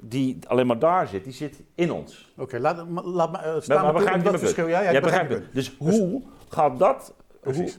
die alleen maar daar zit, die zit in ons. Oké, laat, laat me uh, Maar- staan maar begrijp je dat verschil. Ja, begrijp het. Dus hoe gaat dat, hoe,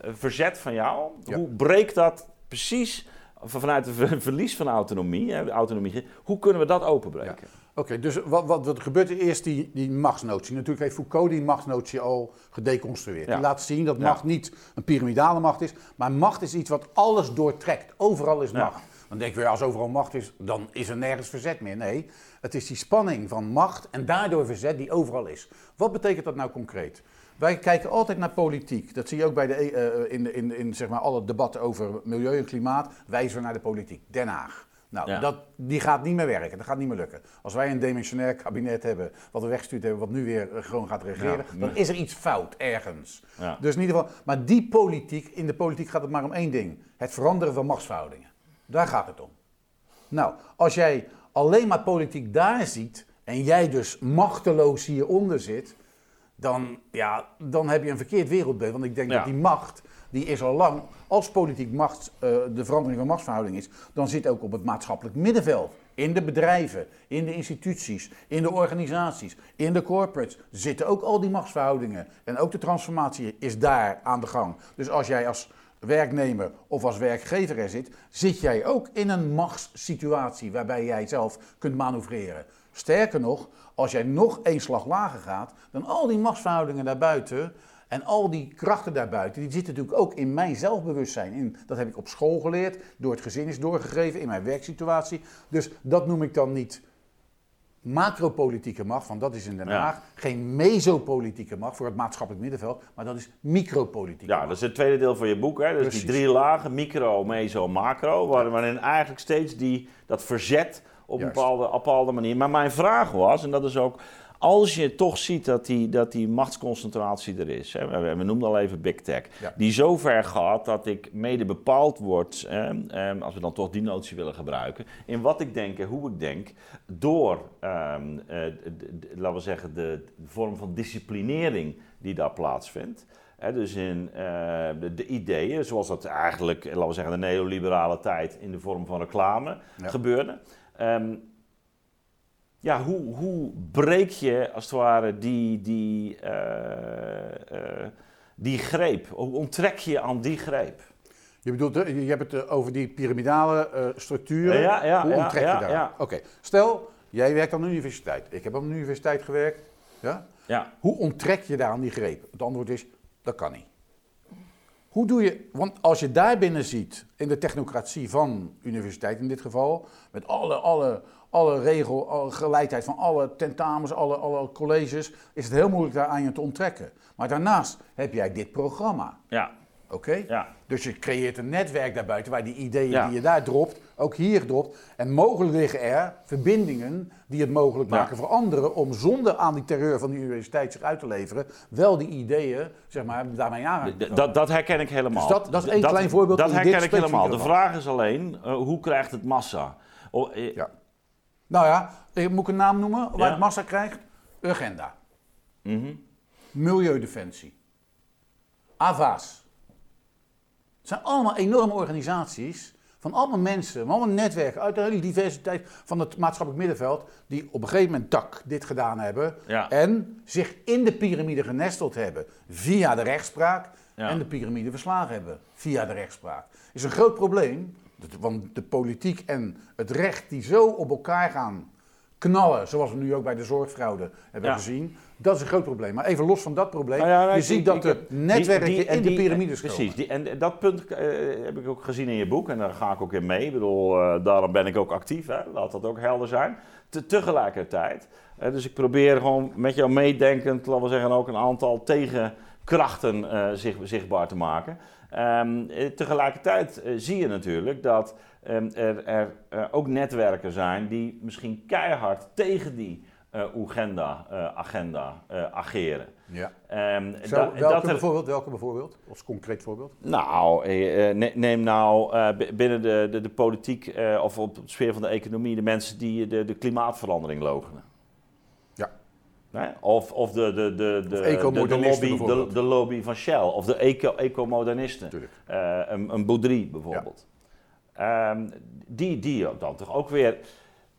eh, verzet van jou, Ja. hoe breekt dat precies van- vanuit het ver- verlies van autonomie, hè, autonomie, hoe kunnen we dat openbreken? Oké, dus wat, wat, wat gebeurt er eerst die, die machtsnotie? Natuurlijk heeft Foucault die machtsnotie al gedeconstrueerd. Ja. Die laat zien dat macht niet een piramidale macht is, maar macht is iets wat alles doortrekt. Overal is macht. Dan denken we, als overal macht is, dan is er nergens verzet meer. Nee, het is die spanning van macht en daardoor verzet die overal is. Wat betekent dat nou concreet? Wij kijken altijd naar politiek. Dat zie je ook bij de, eh, in, de- in, in zeg maar alle debatten over milieu en klimaat. Wijzen we naar de politiek. Den Haag. Nou, Ja. dat, die gaat niet meer werken. Dat gaat niet meer lukken. Als wij een dimensionair kabinet hebben, wat we weggestuurd hebben, wat nu weer eh, gewoon gaat regeren, Ja. dan is er iets fout ergens. Ja. Dus in ieder geval, maar die politiek, in de politiek gaat het maar om één ding: het veranderen van machtsverhoudingen. Daar gaat het om. Nou, als jij alleen maar politiek daar ziet en jij dus machteloos hieronder zit, dan, ja, dan heb je een verkeerd wereldbeeld. Want ik denk Ja. dat die macht, die is al lang, als politiek macht eh, de verandering van machtsverhouding is, dan zit ook op het maatschappelijk middenveld. In de bedrijven, in de instituties, in de organisaties, in de corporates zitten ook al die machtsverhoudingen. En ook de transformatie is daar aan de gang. Dus als jij als werknemer of als werkgever er zit, zit jij ook in een machtssituatie waarbij jij zelf kunt manoeuvreren. Sterker nog, als jij nog één slag lager gaat, dan al die machtsverhoudingen daarbuiten en al die krachten daarbuiten, die zitten natuurlijk ook in mijn zelfbewustzijn. In, dat heb ik op school geleerd, door het gezin is doorgegeven, in mijn werksituatie. Dus dat noem ik dan niet macropolitieke macht, want dat is in Den Ja. Haag. Geen mesopolitieke macht voor het maatschappelijk middenveld, maar dat is micropolitieke Ja, macht. dat is het tweede deel van je boek. Hè? Dus Precies. die drie lagen, micro, meso, macro, waar- waarin eigenlijk steeds die, dat verzet op een bepaalde, bepaalde manier. Maar mijn vraag was, en dat is ook, als je toch ziet dat die, dat die machtsconcentratie er is, hè, we, we noemden al even Big Tech, Ja. die zo ver gaat dat ik mede bepaald word, hè, eh, als we dan toch die notie willen gebruiken, in wat ik denk en hoe ik denk, door, ehm, eh, laten we zeggen, de, de vorm van disciplinering die daar plaatsvindt. Dus in eh, de, de ideeën, zoals dat eigenlijk, laten we zeggen, de neoliberale tijd in de vorm van reclame Ja. gebeurde. Ehm, ja, hoe, hoe breek je als het ware die, die, eh, eh, die greep? Hoe onttrek je aan die greep? Je bedoelt, je hebt het eh, over die piramidale eh, structuren. Ja, ja, Hoe onttrek ja, je daar? ja. Oké, stel, jij werkt aan de universiteit. Ik heb op een universiteit gewerkt. Ja? Ja, Hoe onttrek je daar aan die greep? Het antwoord is, dat kan niet. Hoe doe je, want als je daar binnen ziet, in de technocratie van universiteit in dit geval, met alle, alle, alle regel, alle geleidheid van alle tentamens, alle, alle colleges, is het heel moeilijk daar aan je te onttrekken. Maar daarnaast heb jij dit programma, ja, oké? ja. Dus je creëert een netwerk daarbuiten waar die ideeën Ja. die je daar dropt, ook hier dropt. En mogelijk liggen er verbindingen die het mogelijk Ja. maken voor anderen om zonder aan die terreur van de universiteit zich uit te leveren, wel die ideeën, zeg maar, daarmee aan te. Dat, dat herken ik helemaal. Dus dat- dat is één klein voorbeeld Dat herken ik helemaal. De vraag is alleen, eh, hoe krijgt het massa? Oh, eh, Ja. Nou ja, eh, moet ik een naam noemen waar Ja. het massa krijgt? Urgenda. mhm. Milieudefensie. AVAS. Het zijn allemaal enorme organisaties van allemaal mensen, van allemaal netwerken uit de hele diversiteit van het maatschappelijk middenveld, die op een gegeven moment tak dit gedaan hebben Ja. en zich in de piramide genesteld hebben via de rechtspraak Ja. en de piramide verslagen hebben via de rechtspraak. Is een groot probleem, want de politiek en het recht die zo op elkaar gaan knallen, zoals we nu ook bij de zorgfraude hebben Ja. gezien, dat is een groot probleem. Maar even los van dat probleem, Nou ja, je ziet dat de netwerken die- in de piramides en- komen. Precies, die, en dat punt eh, heb ik ook gezien in je boek en daar ga ik ook in mee. Ik bedoel, eh, daarom ben ik ook actief, hè. laat dat ook helder zijn. Te, tegelijkertijd, eh, dus ik probeer gewoon met jou meedenkend, laten we zeggen, ook een aantal tegenkrachten eh, zich, zichtbaar te maken. Ehm, eh, tegelijkertijd eh, zie je natuurlijk dat er, er eh, ook netwerken zijn die misschien keihard tegen die uh, agenda, agenda ageren. Ja. Um, Zo, welke, dat bijvoorbeeld, welke bijvoorbeeld? Als concreet voorbeeld? Nou, neem nou binnen de, de, de politiek of op de sfeer van de economie de mensen die de, de klimaatverandering logenen. Ja. Of, of de, de, de, de, de, de lobby, de, de, lobby van Shell, of de eco, ecomodernisten. Uh, een, een Boudry bijvoorbeeld. Ja. Um, die, die dan toch ook weer.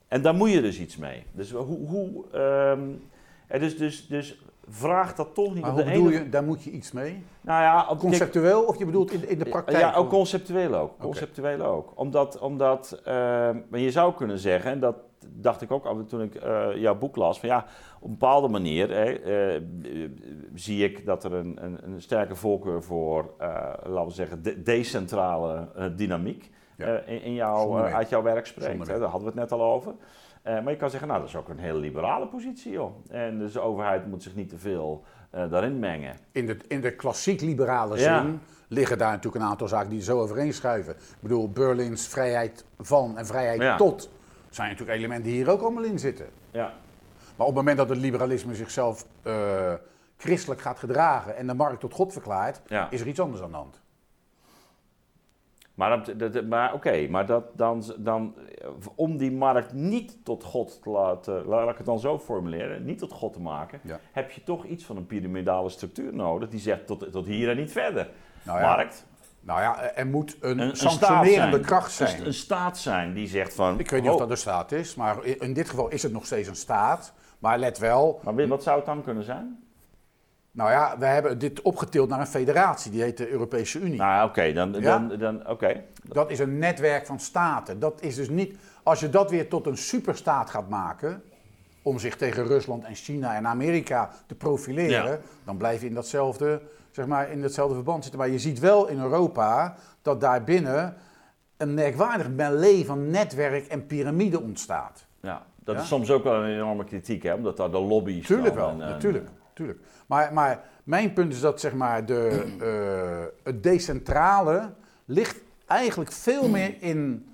En daar moet je dus iets mee. Dus hoe. hoe um, dus, dus, dus vraag dat toch niet maar op de bedoel je, daar moet je iets mee? Nou ja, conceptueel of je bedoelt in, in de praktijk? Ja, ook conceptueel ook. Conceptueel ook. Omdat, omdat uh, maar je zou kunnen zeggen, en dat dacht ik ook toen ik uh, jouw boek las, van ja, op een bepaalde manier hè, uh, zie ik dat er een, een, een sterke voorkeur voor, laten we zeggen, de decentrale dynamiek in, in jou, uit jouw werk spreekt. Hè, daar hadden we het net al over. Uh, maar je kan zeggen, nou, dat is ook een hele liberale positie, joh. En dus de overheid moet zich niet te veel uh, daarin mengen. In de, in de klassiek liberale zin liggen daar natuurlijk een aantal zaken die zo overeen schuiven. Ik bedoel, Berlins vrijheid van en vrijheid tot zijn natuurlijk elementen die hier ook allemaal in zitten. Ja. Maar op het moment dat het liberalisme zichzelf uh, christelijk gaat gedragen en de markt tot God verklaart, is er iets anders aan de hand. Maar, maar oké, maar dat, dan, dan, om die markt niet tot God te laten, laat ik het dan zo formuleren, niet tot God te maken, heb je toch iets van een piramidale structuur nodig die zegt tot, tot hier en niet verder. Nou ja, markt. Nou ja, er moet een, een sanctionerende kracht zijn. Een, een, staat zijn die zegt van... Ik weet niet of oh. dat een staat is, maar in dit geval is het nog steeds een staat. Maar let wel... Maar wat zou het dan kunnen zijn? Nou ja, we hebben dit opgetild naar een federatie, die heet de Europese Unie. Nou oké, dan, dan, dan oké. Dat is een netwerk van staten. Dat is dus niet, als je dat weer tot een superstaat gaat maken, om zich tegen Rusland en China en Amerika te profileren, dan blijf je in datzelfde, zeg maar, in datzelfde verband zitten. Maar je ziet wel in Europa dat daarbinnen een merkwaardig melee van netwerk en piramide ontstaat. Ja, dat is soms ook wel een enorme kritiek, hè? omdat daar de lobby's... Tuurlijk wel, natuurlijk. Tuurlijk. Maar, maar mijn punt is dat zeg maar, de, uh, het decentrale ligt eigenlijk veel meer in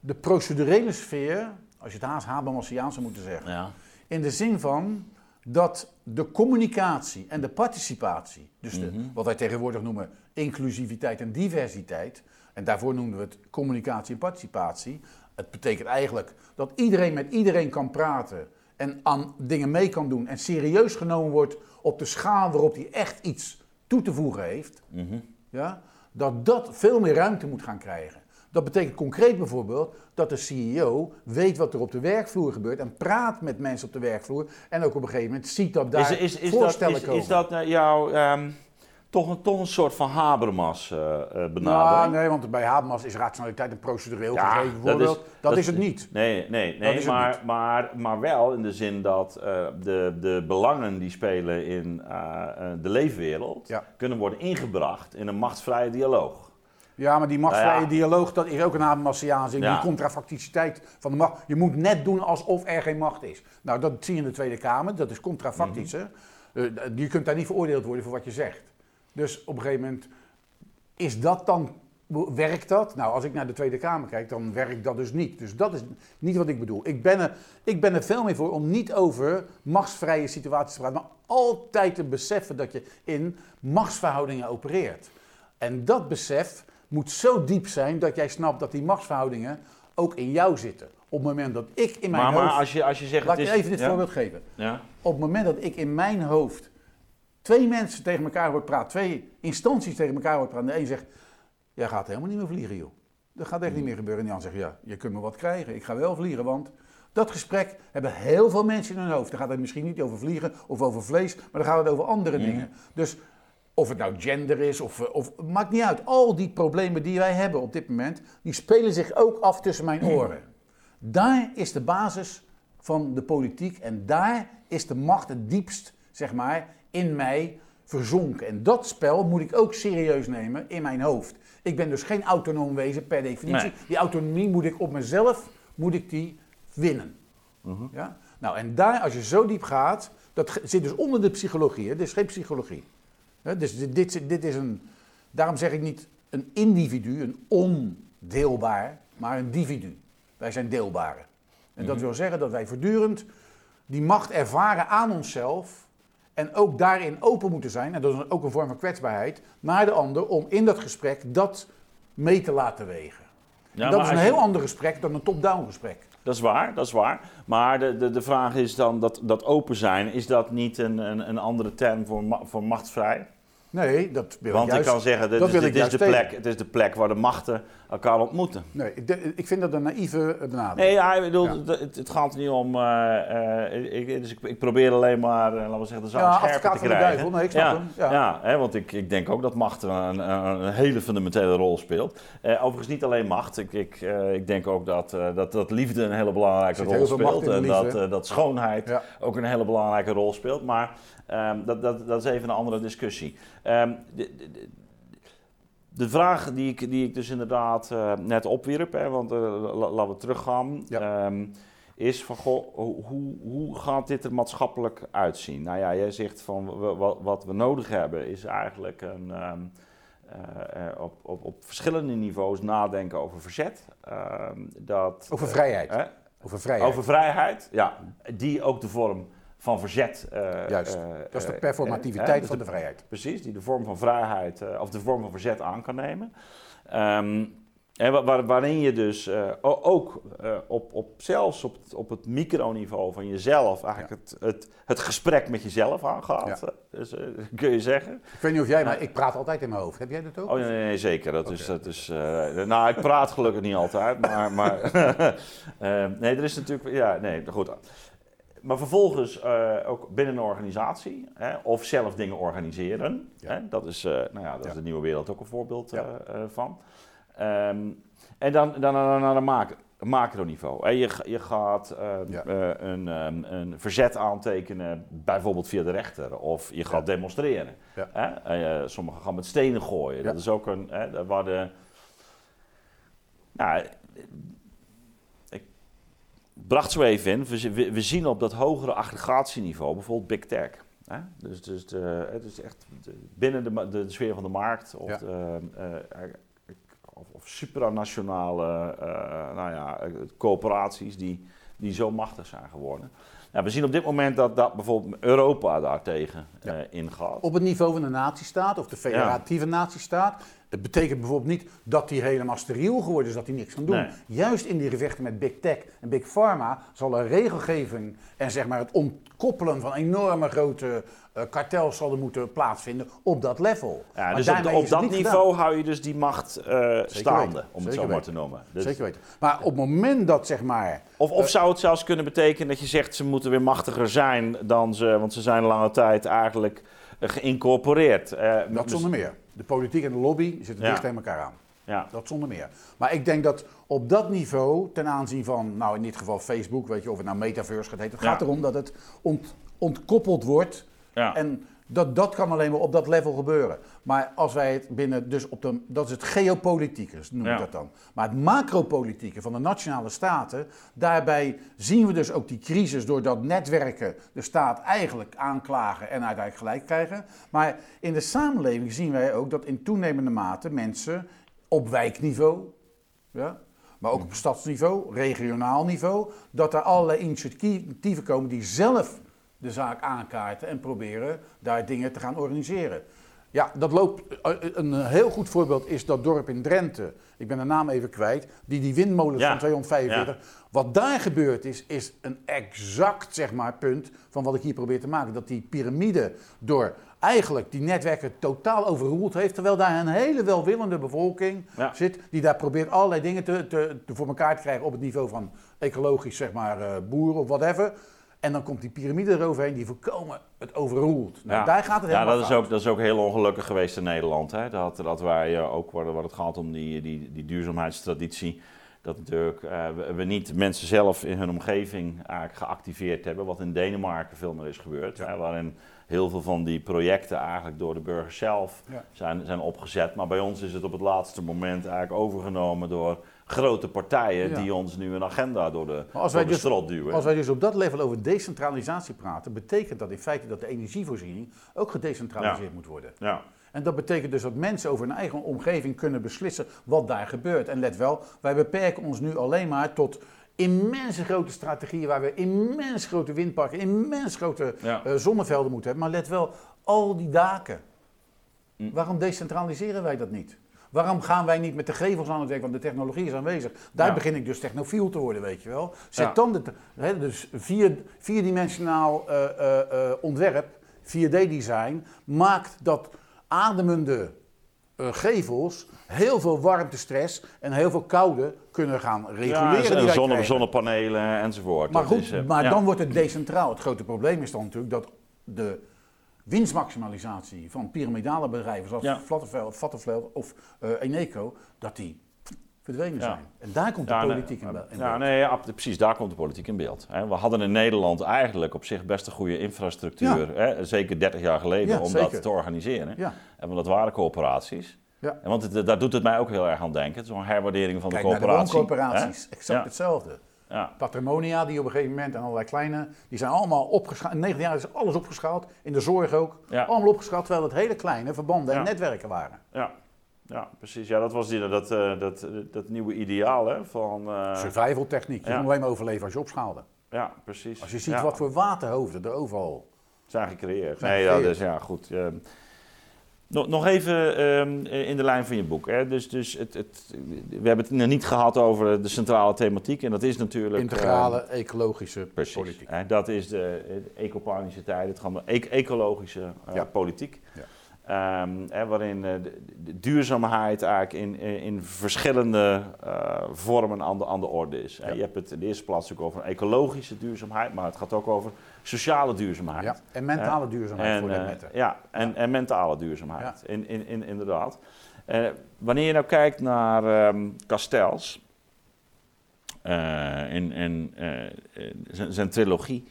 de procedurele sfeer, als je het haast Habermasiaans zou moeten zeggen. Ja. In de zin van dat de communicatie en de participatie, dus de, mhm. wat wij tegenwoordig noemen inclusiviteit en diversiteit, en daarvoor noemen we het communicatie en participatie. Het betekent eigenlijk dat iedereen met iedereen kan praten en aan dingen mee kan doen en serieus genomen wordt op de schaal waarop hij echt iets toe te voegen heeft, mhm. ja, dat dat veel meer ruimte moet gaan krijgen. Dat betekent concreet bijvoorbeeld dat de CEO weet wat er op de werkvloer gebeurt en praat met mensen op de werkvloer en ook op een gegeven moment ziet dat daar is, is, is voorstellen dat, is, komen. Is dat nou jouw... Um toch een, toch een soort van Habermas uh, benadering. Nou, nee, want bij Habermas is rationaliteit een procedureel ja, gegeven voorbeeld. Dat, is, dat, is, het niet. Nee, nee, nee maar, maar, maar wel in de zin dat uh, de, de belangen die spelen in uh, de leefwereld... kunnen worden ingebracht in een machtsvrije dialoog. Ja, maar die machtsvrije nou dialoog, dat is ook een Habermasiaans in. Die contrafacticiteit van de macht. Je moet net doen alsof er geen macht is. Nou, dat zie je in de Tweede Kamer. Dat is contrafactisch, mm -hmm. je kunt daar niet veroordeeld worden voor wat je zegt. Dus op een gegeven moment is dat dan. Werkt dat? Nou, als ik naar de Tweede Kamer kijk, dan werkt dat dus niet. Dus dat is niet wat ik bedoel. Ik ben er, ik ben er veel meer voor om niet over machtsvrije situaties te praten, maar altijd te beseffen dat je in machtsverhoudingen opereert. En dat besef moet zo diep zijn dat jij snapt dat die machtsverhoudingen ook in jou zitten. Op het moment dat ik in mijn maar, hoofd... Maar als je, als je zegt... Laat ik even dit voorbeeld geven. Ja? Op het moment dat ik in mijn hoofd twee mensen tegen elkaar hoort praten, twee instanties tegen elkaar hoort praten. De een zegt, jij gaat helemaal niet meer vliegen joh. Dat gaat echt niet meer gebeuren. En die ander zegt, ja, je kunt me wat krijgen. Ik ga wel vliegen, want dat gesprek hebben heel veel mensen in hun hoofd. Dan gaat het misschien niet over vliegen of over vlees, maar dan gaat het over andere dingen. Dus of het nou gender is, of, of maakt niet uit. Al die problemen die wij hebben op dit moment, die spelen zich ook af tussen mijn oren. Daar is de basis van de politiek en daar is de macht het diepst, zeg maar, in mij verzonken. En dat spel moet ik ook serieus nemen in mijn hoofd. Ik ben dus geen autonoom wezen per definitie. Die autonomie moet ik op mezelf moet ik die winnen. Mhm. ja? Nou, en daar, als je zo diep gaat, dat zit dus onder de psychologie. Hè? Dit is geen psychologie. Dus dit, dit, dit is een, daarom zeg ik niet een individu, een ondeelbaar, maar een dividu. Wij zijn deelbare. En dat mhm. wil zeggen dat wij voortdurend die macht ervaren aan onszelf. En ook daarin open moeten zijn, en dat is ook een vorm van kwetsbaarheid, naar de ander om in dat gesprek dat mee te laten wegen. Ja, dat is een je- heel ander gesprek dan een top-down gesprek. Dat is waar, dat is waar. Maar de, de, de vraag is dan, dat, dat open zijn, is dat niet een, een, een andere term voor, voor machtsvrij? Nee, dat wil Want ik ik kan zeggen, dit, dat dit is de tegen. plek, het is de plek waar de machten elkaar ontmoeten. Nee, ik, vind dat een naïeve benadering. Nee, ja, ik bedoel, Ja. het, het gaat niet om. eh, eh, ik, dus ik, probeer alleen maar, eh, laten we zeggen, de zaak Ja, scherper te van de krijgen. duivel. Nee, ik snap ja, hem. Ja. Ja, hè, want ik, ik denk ook dat macht een, een, hele fundamentele rol speelt. Eh, overigens niet alleen macht. Ik, ik, eh, ik denk ook dat, eh, dat, dat liefde een hele belangrijke rol speelt. En liefde, dat, eh, dat schoonheid Ja. ook een hele belangrijke rol speelt. Maar ehm, dat, dat, dat is even een andere discussie. Ehm, de, de, de- vraag die ik, die ik dus inderdaad eh, net opwierp, hè, want eh, la- laten we teruggaan, Ja. ehm, is van goh, hoe, hoe- gaat dit er maatschappelijk uitzien? Nou ja, jij zegt van wat, wat we nodig hebben is eigenlijk een, eh, op, op, op verschillende niveaus nadenken over verzet. Dat, Over vrijheid. Over vrijheid. over vrijheid, ja, die ook de vorm van verzet. eh, Juist. eh, dat is de eh, performativiteit van de vrijheid. Precies, die de vorm van vrijheid of de vorm van verzet aan kan nemen. Ehm, en wa- waar- waarin je dus ook op, op zelfs op het, op het microniveau van jezelf eigenlijk het, het, het gesprek met jezelf aangaat. Ja. Dus, kun je zeggen. Ik weet niet of jij, maar ik praat altijd in mijn hoofd. Heb jij dat ook? Oh nee, nee, nee, zeker. Dat is, dat is, nou, ik praat gelukkig niet altijd, maar, maar nee, er is natuurlijk, ja, nee, goed. Maar vervolgens eh, ook binnen een organisatie hè, of zelf dingen organiseren. Ja. Hè, dat is, eh, nou ja, dat is de nieuwe wereld ook een voorbeeld Ja. eh, van. Ehm, en dan, dan naar naar een macro, macroniveau. Je, je gaat eh, Ja. eh, een, ehm, een verzet aantekenen, bijvoorbeeld via de rechter, of je gaat demonstreren. Hè? Sommigen gaan met stenen gooien. Dat is ook een. Hè, waar de, nou, bracht zo even in. We, zi- we, we zien op dat hogere aggregatieniveau bijvoorbeeld big tech. Hè? Dus, dus de, het is echt de- binnen de, ma- de, de sfeer van de markt of, Ja. de, eh, eh, of, of supranationale eh, nou ja, coöperaties die, die zo machtig zijn geworden. Nou, we zien op dit moment dat, dat bijvoorbeeld Europa daartegen Ja. eh, ingaat. Op het niveau van de natiestaat of de federatieve natiestaat. Het betekent bijvoorbeeld niet dat die helemaal steriel geworden is, dat hij niks kan doen. Nee. Juist in die gevechten met big tech en big pharma zal er regelgeving en zeg maar het ontkoppelen van enorme grote eh, kartels zal er moeten plaatsvinden op dat level. Ja, Maar dus op, dat niveau hou je dus die macht eh, staande, weten, om het zeker zo maar te noemen. Dus- Zeker weten. Maar op het moment dat zeg maar Of, of zou het zelfs kunnen betekenen dat je zegt ze moeten weer machtiger zijn dan ze, want ze zijn lange tijd eigenlijk eh, geïncorporeerd. Eh, Dat zonder meer. De politiek en de lobby zitten Ja. dicht tegen elkaar aan. Ja. Dat zonder meer. Maar ik denk dat op dat niveau, ten aanzien van, nou in dit geval Facebook, weet je, of het nou metaverse gaat heten, het Ja. gaat erom dat het ont- ontkoppeld wordt. Ja. En dat, dat kan alleen maar op dat level gebeuren. Maar als wij het binnen, dus op de, dat is het geopolitieke, noem ik Ja. dat dan. Maar het macropolitieke van de nationale staten, daarbij zien we dus ook die crisis doordat netwerken de staat eigenlijk aanklagen en uiteindelijk gelijk krijgen. Maar in de samenleving zien wij ook dat in toenemende mate mensen op wijkniveau, ja, maar ook op stadsniveau, regionaal niveau, dat er allerlei initiatieven komen die zelf de zaak aankaarten en proberen daar dingen te gaan organiseren. Ja, dat loopt. eh, Een heel goed voorbeeld is dat dorp in Drenthe. Ik ben de naam even kwijt. Die die windmolens Ja. van 245. Wat daar gebeurd is, is een exact zeg maar, punt van wat ik hier probeer te maken. Dat die piramide door eigenlijk die netwerken totaal overroeld heeft. Terwijl daar een hele welwillende bevolking Ja. zit. Die daar probeert allerlei dingen te, te, te voor elkaar te krijgen op het niveau van ecologisch zeg maar, eh, boeren of whatever. En dan komt die piramide eroverheen die voorkomen het overroelt. Nou, Ja. Daar gaat het Ja, helemaal dat is, ook, dat is ook heel ongelukkig geweest in Nederland. Hè? Dat, dat wij eh, ook, waar, waar het gaat om die, die, die duurzaamheidstraditie, dat natuurlijk eh, we, niet mensen zelf in hun omgeving eigenlijk geactiveerd hebben, wat in Denemarken veel meer is gebeurd. Hè? Waarin heel veel van die projecten eigenlijk door de burgers zelf Ja. zijn, zijn opgezet. Maar bij ons is het op het laatste moment eigenlijk overgenomen door grote partijen Ja. die ons nu een agenda door de, als door wij de dus- strot duwen. Als wij dus op dat level over decentralisatie praten, betekent dat in feite dat de energievoorziening ook gedecentraliseerd Ja. moet worden. ja. En dat betekent dus dat mensen over hun eigen omgeving kunnen beslissen wat daar gebeurt. En let wel, wij beperken ons nu alleen maar tot immense grote strategieën waar we immens grote windparken, immens grote Ja. eh, zonnevelden moeten hebben. Maar let wel, al die daken. Hm. Waarom decentraliseren wij dat niet? Waarom gaan wij niet met de gevels aan het werk? Want de technologie is aanwezig. Daar Ja. begin ik dus technofiel te worden, weet je wel. Zet Ja. dan de, dus vier, vierdimensionaal eh, eh, eh, ontwerp, 4D-design, maakt dat ademende gevels heel veel warmtestress en heel veel koude kunnen gaan reguleren. Ja, zonne, zonnepanelen enzovoort. Maar goed, maar ja. dan wordt het decentraal. Het grote probleem is dan natuurlijk dat de winstmaximalisatie van piramidale bedrijven zoals Ja. Vattenfeld of eh, Eneco, dat die verdwenen Ja. zijn. En daar komt de Ja, nee, politiek in, be- in Ja, beeld. nee, ja, precies, daar komt de politiek in beeld. hè. We hadden in Nederland eigenlijk op zich best een goede infrastructuur, hè, zeker 30 jaar geleden, om zeker. dat te organiseren. Ja. En want dat waren coöperaties. Ja. En want het, daar doet het mij ook heel erg aan denken, zo'n herwaardering van Kijk de naar de coöperatie. wooncoöperaties, exact hetzelfde. Ja. Patrimonia, die op een gegeven moment en allerlei kleine, die zijn allemaal opgeschaald. In 19 jaar is alles opgeschaald, in de zorg ook. Ja. Allemaal opgeschaald, terwijl het hele kleine verbanden en netwerken waren. Ja. ja, precies. Ja, dat was die, dat, eh, dat, dat nieuwe ideaal hè, van... eh, Survival techniek, je kon alleen maar overleven als je opschaalde. ja, precies. Als je ziet wat voor waterhoofden er overal zijn gecreëerd. Zijn nee, gecreëerd. Ja, dus ja, goed. Nog, nog even ehm, in de lijn van je boek. Hè. Dus, dus het, het, we hebben het nog niet gehad over de centrale thematiek. En dat is natuurlijk... integrale, ehm, ecologische precies. politiek. Hè, dat is de, de ecoplanische tijd. Het gaat om e- ecologische eh, Ja. politiek. Ja. Ehm, hè, waarin eh, de, de duurzaamheid eigenlijk in, in, verschillende eh, vormen aan de, aan de orde is. Ja. Je hebt het in de eerste plaats natuurlijk over ecologische duurzaamheid, maar het gaat ook over sociale duurzaamheid. Ja, en mentale duurzaamheid voor de eh, netten. ja, en, en mentale duurzaamheid, in, in, in, inderdaad. Eh, wanneer je nou kijkt naar ehm Castells eh, zijn- zijn trilogie,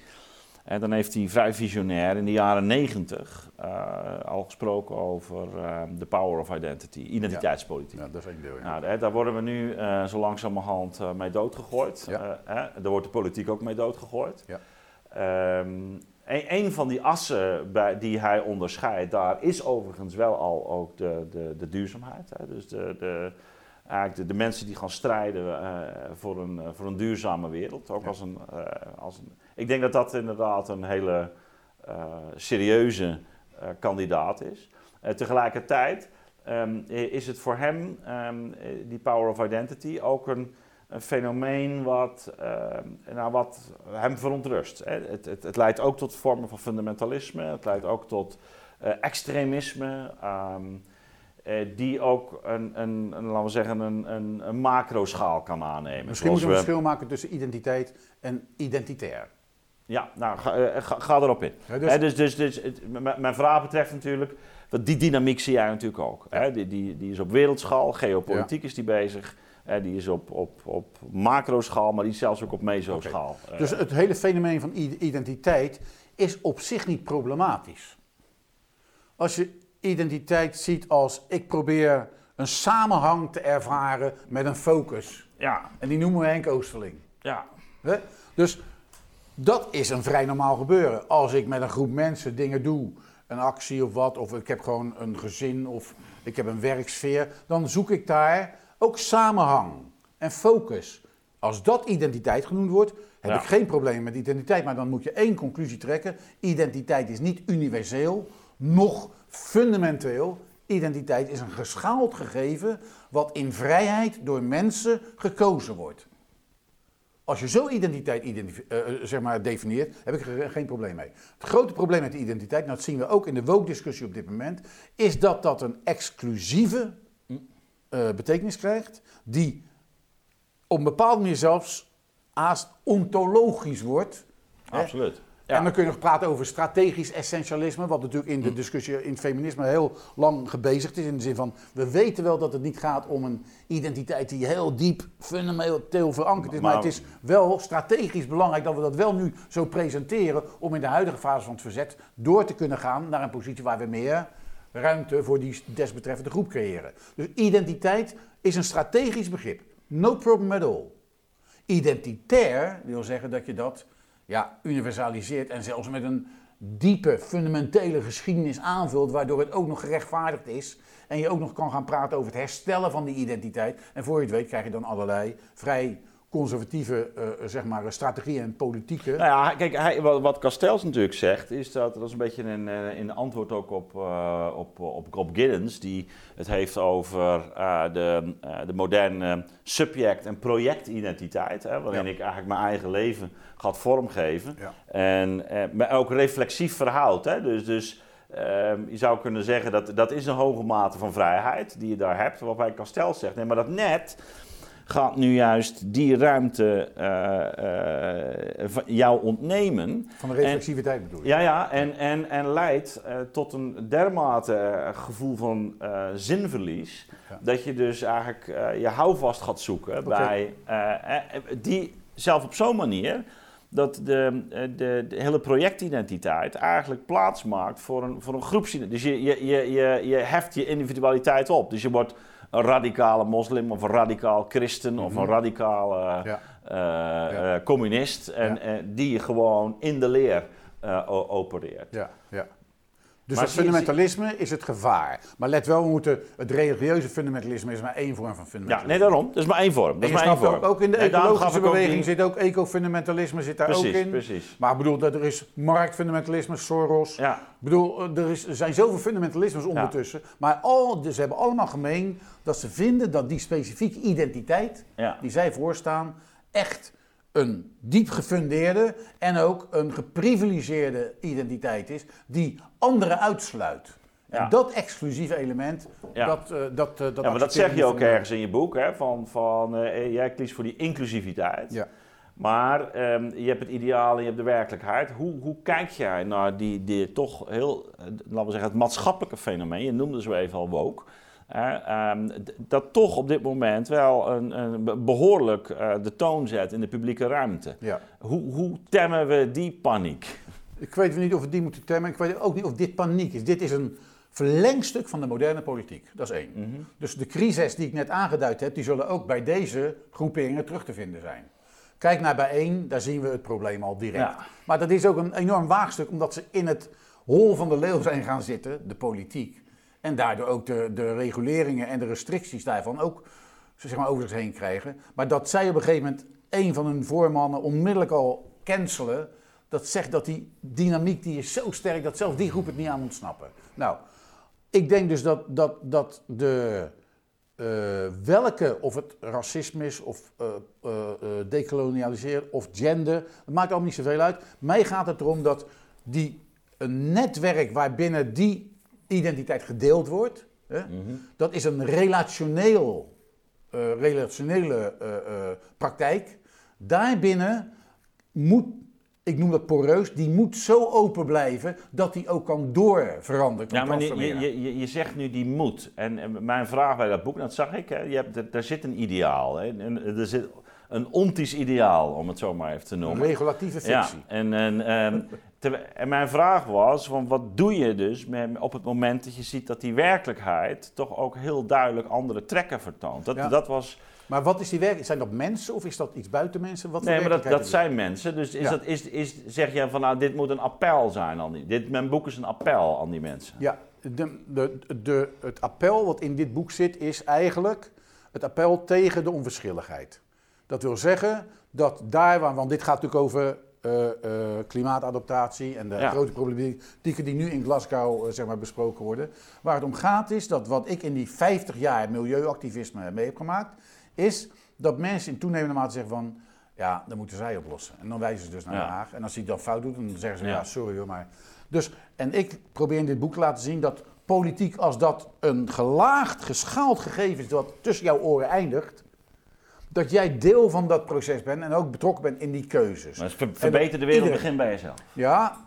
dan heeft hij vrij visionair in de jaren negentig eh, al gesproken over ehm, the power of identity, identiteitspolitiek. Ja, dat is één deel. Ja. Nou, hè, daar worden we nu eh, zo langzamerhand mee doodgegooid. Ja. Daar wordt de politiek ook mee doodgegooid. Ja. Ehm, een, een van die assen bij, die hij onderscheidt, daar is overigens wel al ook de, de, de duurzaamheid. Hè. Dus de, de, eigenlijk de, de mensen die gaan strijden eh, voor, een, eh, voor een duurzame wereld. Ook Ja. als, een, eh, als een. Ik denk dat dat inderdaad een hele serieuze kandidaat is. Tegelijkertijd ehm, is het voor hem, ehm, eh, die power of identity, ook een, een fenomeen wat, ehm, nou, wat hem verontrust. Hè. Het, het, het leidt ook tot vormen van fundamentalisme, het leidt ook tot eh, extremisme, eh, die ook een, een, een, laten we zeggen, een, een, een macroschaal kan aannemen. Misschien moeten we Zoals een verschil maken tussen identiteit en identitair. Ja, nou, ga, eh, ga, ga erop in. Ja, Dus, dus, dus, dus het- mijn vraag betreft natuurlijk, want die dynamiek zie jij natuurlijk ook. Die, die is op wereldschaal, geopolitiek is die bezig. Die is op, op, op macroschaal, maar die is zelfs ook op mesoschaal. Eh, Dus het hele fenomeen van identiteit is op zich niet problematisch. Als je identiteit ziet als ik probeer een samenhang te ervaren met een focus. ja, En die noemen we Henk Oosterling. ja? Dus dat is een vrij normaal gebeuren. Als ik met een groep mensen dingen doe, een actie of wat, of ik heb gewoon een gezin of ik heb een werksfeer, dan zoek ik daar ook samenhang en focus. Als dat identiteit genoemd wordt, heb Ja. ik geen probleem met identiteit. Maar dan moet je één conclusie trekken. Identiteit is niet universeel, nog fundamenteel. Identiteit is een geschaald gegeven wat in vrijheid door mensen gekozen wordt. Als je zo identiteit identif- eh, eh, zeg maar definieert, heb ik er geen probleem mee. Het grote probleem met de identiteit, nou dat zien we ook in de woke-discussie op dit moment, is dat dat een exclusieve eh, betekenis krijgt, die op een bepaalde manier zelfs haast ontologisch wordt. Hè? absoluut. En dan kun je nog praten over strategisch essentialisme, wat natuurlijk in de discussie in het feminisme heel lang gebezigd is. In de zin van, we weten wel dat het niet gaat om een identiteit die heel diep, fundamenteel verankerd is. Maar, Maar- het is wel strategisch belangrijk dat we dat wel nu zo presenteren om in de huidige fase van het verzet door te kunnen gaan naar een positie waar we meer ruimte voor die desbetreffende groep creëren. Dus identiteit is een strategisch begrip. No problem at all. Identitair wil zeggen dat je dat ja, universaliseert en zelfs met een diepe, fundamentele geschiedenis aanvult, waardoor het ook nog gerechtvaardigd is. En je ook nog kan gaan praten over het herstellen van die identiteit. En voor je het weet krijg je dan allerlei vrij conservatieve uh, zeg maar, strategieën en politieke. Nou ja, kijk, hij, wat, wat Castells natuurlijk zegt, is dat, dat is een beetje een, in antwoord ook op, uh, op, op Rob Giddens, die het heeft over uh, de, de moderne subject- en projectidentiteit, hè, waarin ik eigenlijk mijn eigen leven ga vormgeven. Ja. En maar ook reflexief verhoud. Hè, dus, dus ehm, je zou kunnen zeggen dat dat is een hoge mate van vrijheid die je daar hebt, waarbij Castells zegt, nee, maar dat net gaat nu juist die ruimte uh, uh, jou ontnemen. Van de reflexiviteit bedoel je? Ja, ja en, en, en leidt uh, tot een dermate gevoel van zinverlies. Ja. Dat je dus eigenlijk je houvast gaat zoeken okay. bij die zelf op zo'n manier dat de, de, de, hele projectidentiteit eigenlijk plaats maakt voor een, voor een groepsidentiteit. Dus je, je, je, je, je heft je individualiteit op. Dus je wordt een radicale moslim of een radicaal christen of een mhm. radicale ja. Uh, uh, communist. En die gewoon in de leer opereert. Ja, ja. Dus maar het fundamentalisme is het gevaar. Maar let wel, we moeten, het religieuze fundamentalisme is maar één vorm van fundamentalisme. Ja, nee, daarom. Dat is maar één vorm. Dat is maar één vorm. Ook in de ecologische beweging zit ook ecofundamentalisme zit daar precies, ook in. Precies. Maar ik bedoel, dat er is marktfundamentalisme, Soros. Ja. Ik bedoel, er, is, er zijn zoveel fundamentalismes ondertussen. Ja. Maar al, dus ze hebben allemaal gemeen dat ze vinden dat die specifieke identiteit ja. die zij voorstaan echt een diep gefundeerde en ook een geprivilegeerde identiteit is, die anderen uitsluit. En dat exclusieve element, ja. dat, uh, dat, uh, dat Ja, maar dat zeg je ook ergens in je boek, hè, van, van uh, jij kiest voor die inclusiviteit. Ja. Maar um, je hebt het ideaal en je hebt de werkelijkheid. Hoe, hoe kijk jij naar die, die toch heel, laten we zeggen, het maatschappelijke fenomeen? Je noemde zo even al woke. Ehm, dat toch op dit moment wel een, een behoorlijk uh, de toon zet in de publieke ruimte. Ja. Hoe, hoe temmen we die paniek? Ik weet niet of we die moeten temmen. Ik weet ook niet of dit paniek is. Dit is een verlengstuk van de moderne politiek. Dat is één. Mm -hmm. Dus de crisis die ik net aangeduid heb, die zullen ook bij deze groeperingen terug te vinden zijn. Kijk naar bijeen, daar zien we het probleem al direct. Ja. Maar dat is ook een enorm waagstuk, omdat ze in het hol van de leeuw zijn gaan zitten, de politiek. En daardoor ook de, de reguleringen en de restricties daarvan ook zeg maar, over zich heen krijgen. Maar dat zij op een gegeven moment een van hun voormannen onmiddellijk al cancelen. Dat zegt dat die dynamiek die is zo sterk dat zelfs die groep het niet aan ontsnappen. Nou, ik denk dus dat, dat, dat de, uh, welke, of het racisme is, of uh, of gender, dat maakt allemaal niet zoveel uit. Mij gaat het erom dat die, een netwerk waarbinnen die identiteit gedeeld wordt. Hè? Mhm. Dat is een relationeel, uh, relationele uh, praktijk. Daarbinnen moet, ik noem dat poreus, die moet zo open blijven dat die ook kan doorveranderen. Ja, maar je, je, je, zegt nu die moet. En, en, mijn vraag bij dat boek, dat zag ik, hè, je hebt, daar zit een ideaal. Hè, en, er zit een ontisch ideaal, om het zo maar even te noemen. Een regulatieve fictie. Ja, en, en, ehm, en mijn vraag was, van wat doe je dus met, op het moment dat je ziet dat die werkelijkheid toch ook heel duidelijk andere trekken vertoont? Dat, dat was... Maar wat is die werkelijkheid? Zijn dat mensen of is dat iets buiten mensen? Wat nee, maar dat, dat zijn mensen. Dus is dat, is, is, zeg je van nou, dit moet een appel zijn aan die... Dit, mijn boek is een appel aan die mensen. Ja, de, de, de, het appel wat in dit boek zit is eigenlijk het appel tegen de onverschilligheid. Dat wil zeggen dat daar, waar, want dit gaat natuurlijk over uh, uh, klimaatadaptatie en de grote problematieken die nu in Glasgow uh, zeg maar, besproken worden. Waar het om gaat is dat wat ik in die 50 jaar milieuactivisme mee heb gemaakt, is dat mensen in toenemende mate zeggen van, ja, dat moeten zij oplossen. En dan wijzen ze dus naar Den Haag. En als hij dat fout doet, dan zeggen ze, ja, ja sorry hoor, maar... Dus, en ik probeer in dit boek te laten zien dat politiek, als dat een gelaagd, geschaald gegeven is, dat tussen jouw oren eindigt, dat jij deel van dat proces bent en ook betrokken bent in die keuzes. Maar verbeter de wereld, begin bij jezelf. Ja,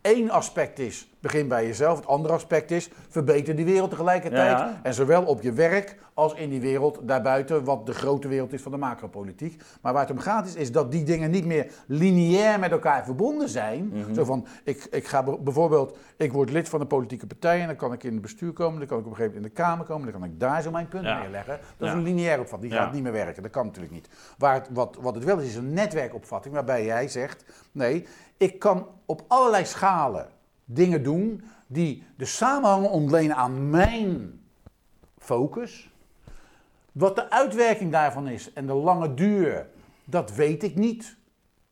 één aspect is, begin bij jezelf. Het andere aspect is, verbeter die wereld tegelijkertijd. En zowel op je werk als in die wereld daarbuiten, wat de grote wereld is van de macropolitiek. Maar waar het om gaat is, is dat die dingen niet meer lineair met elkaar verbonden zijn. Mhm. Zo van, ik, ik ga bijvoorbeeld, ik word lid van een politieke partij en dan kan ik in het bestuur komen, dan kan ik op een gegeven moment in de Kamer komen, dan kan ik daar zo mijn punt ja. neerleggen. Dat is een lineair opvatting, die gaat niet meer werken. Dat kan natuurlijk niet. Waar het, wat, wat het wel is, is een netwerkopvatting waarbij jij zegt, nee, ik kan op allerlei schalen dingen doen die de samenhang ontlenen aan mijn focus. Wat de uitwerking daarvan is en de lange duur, Dat weet ik niet.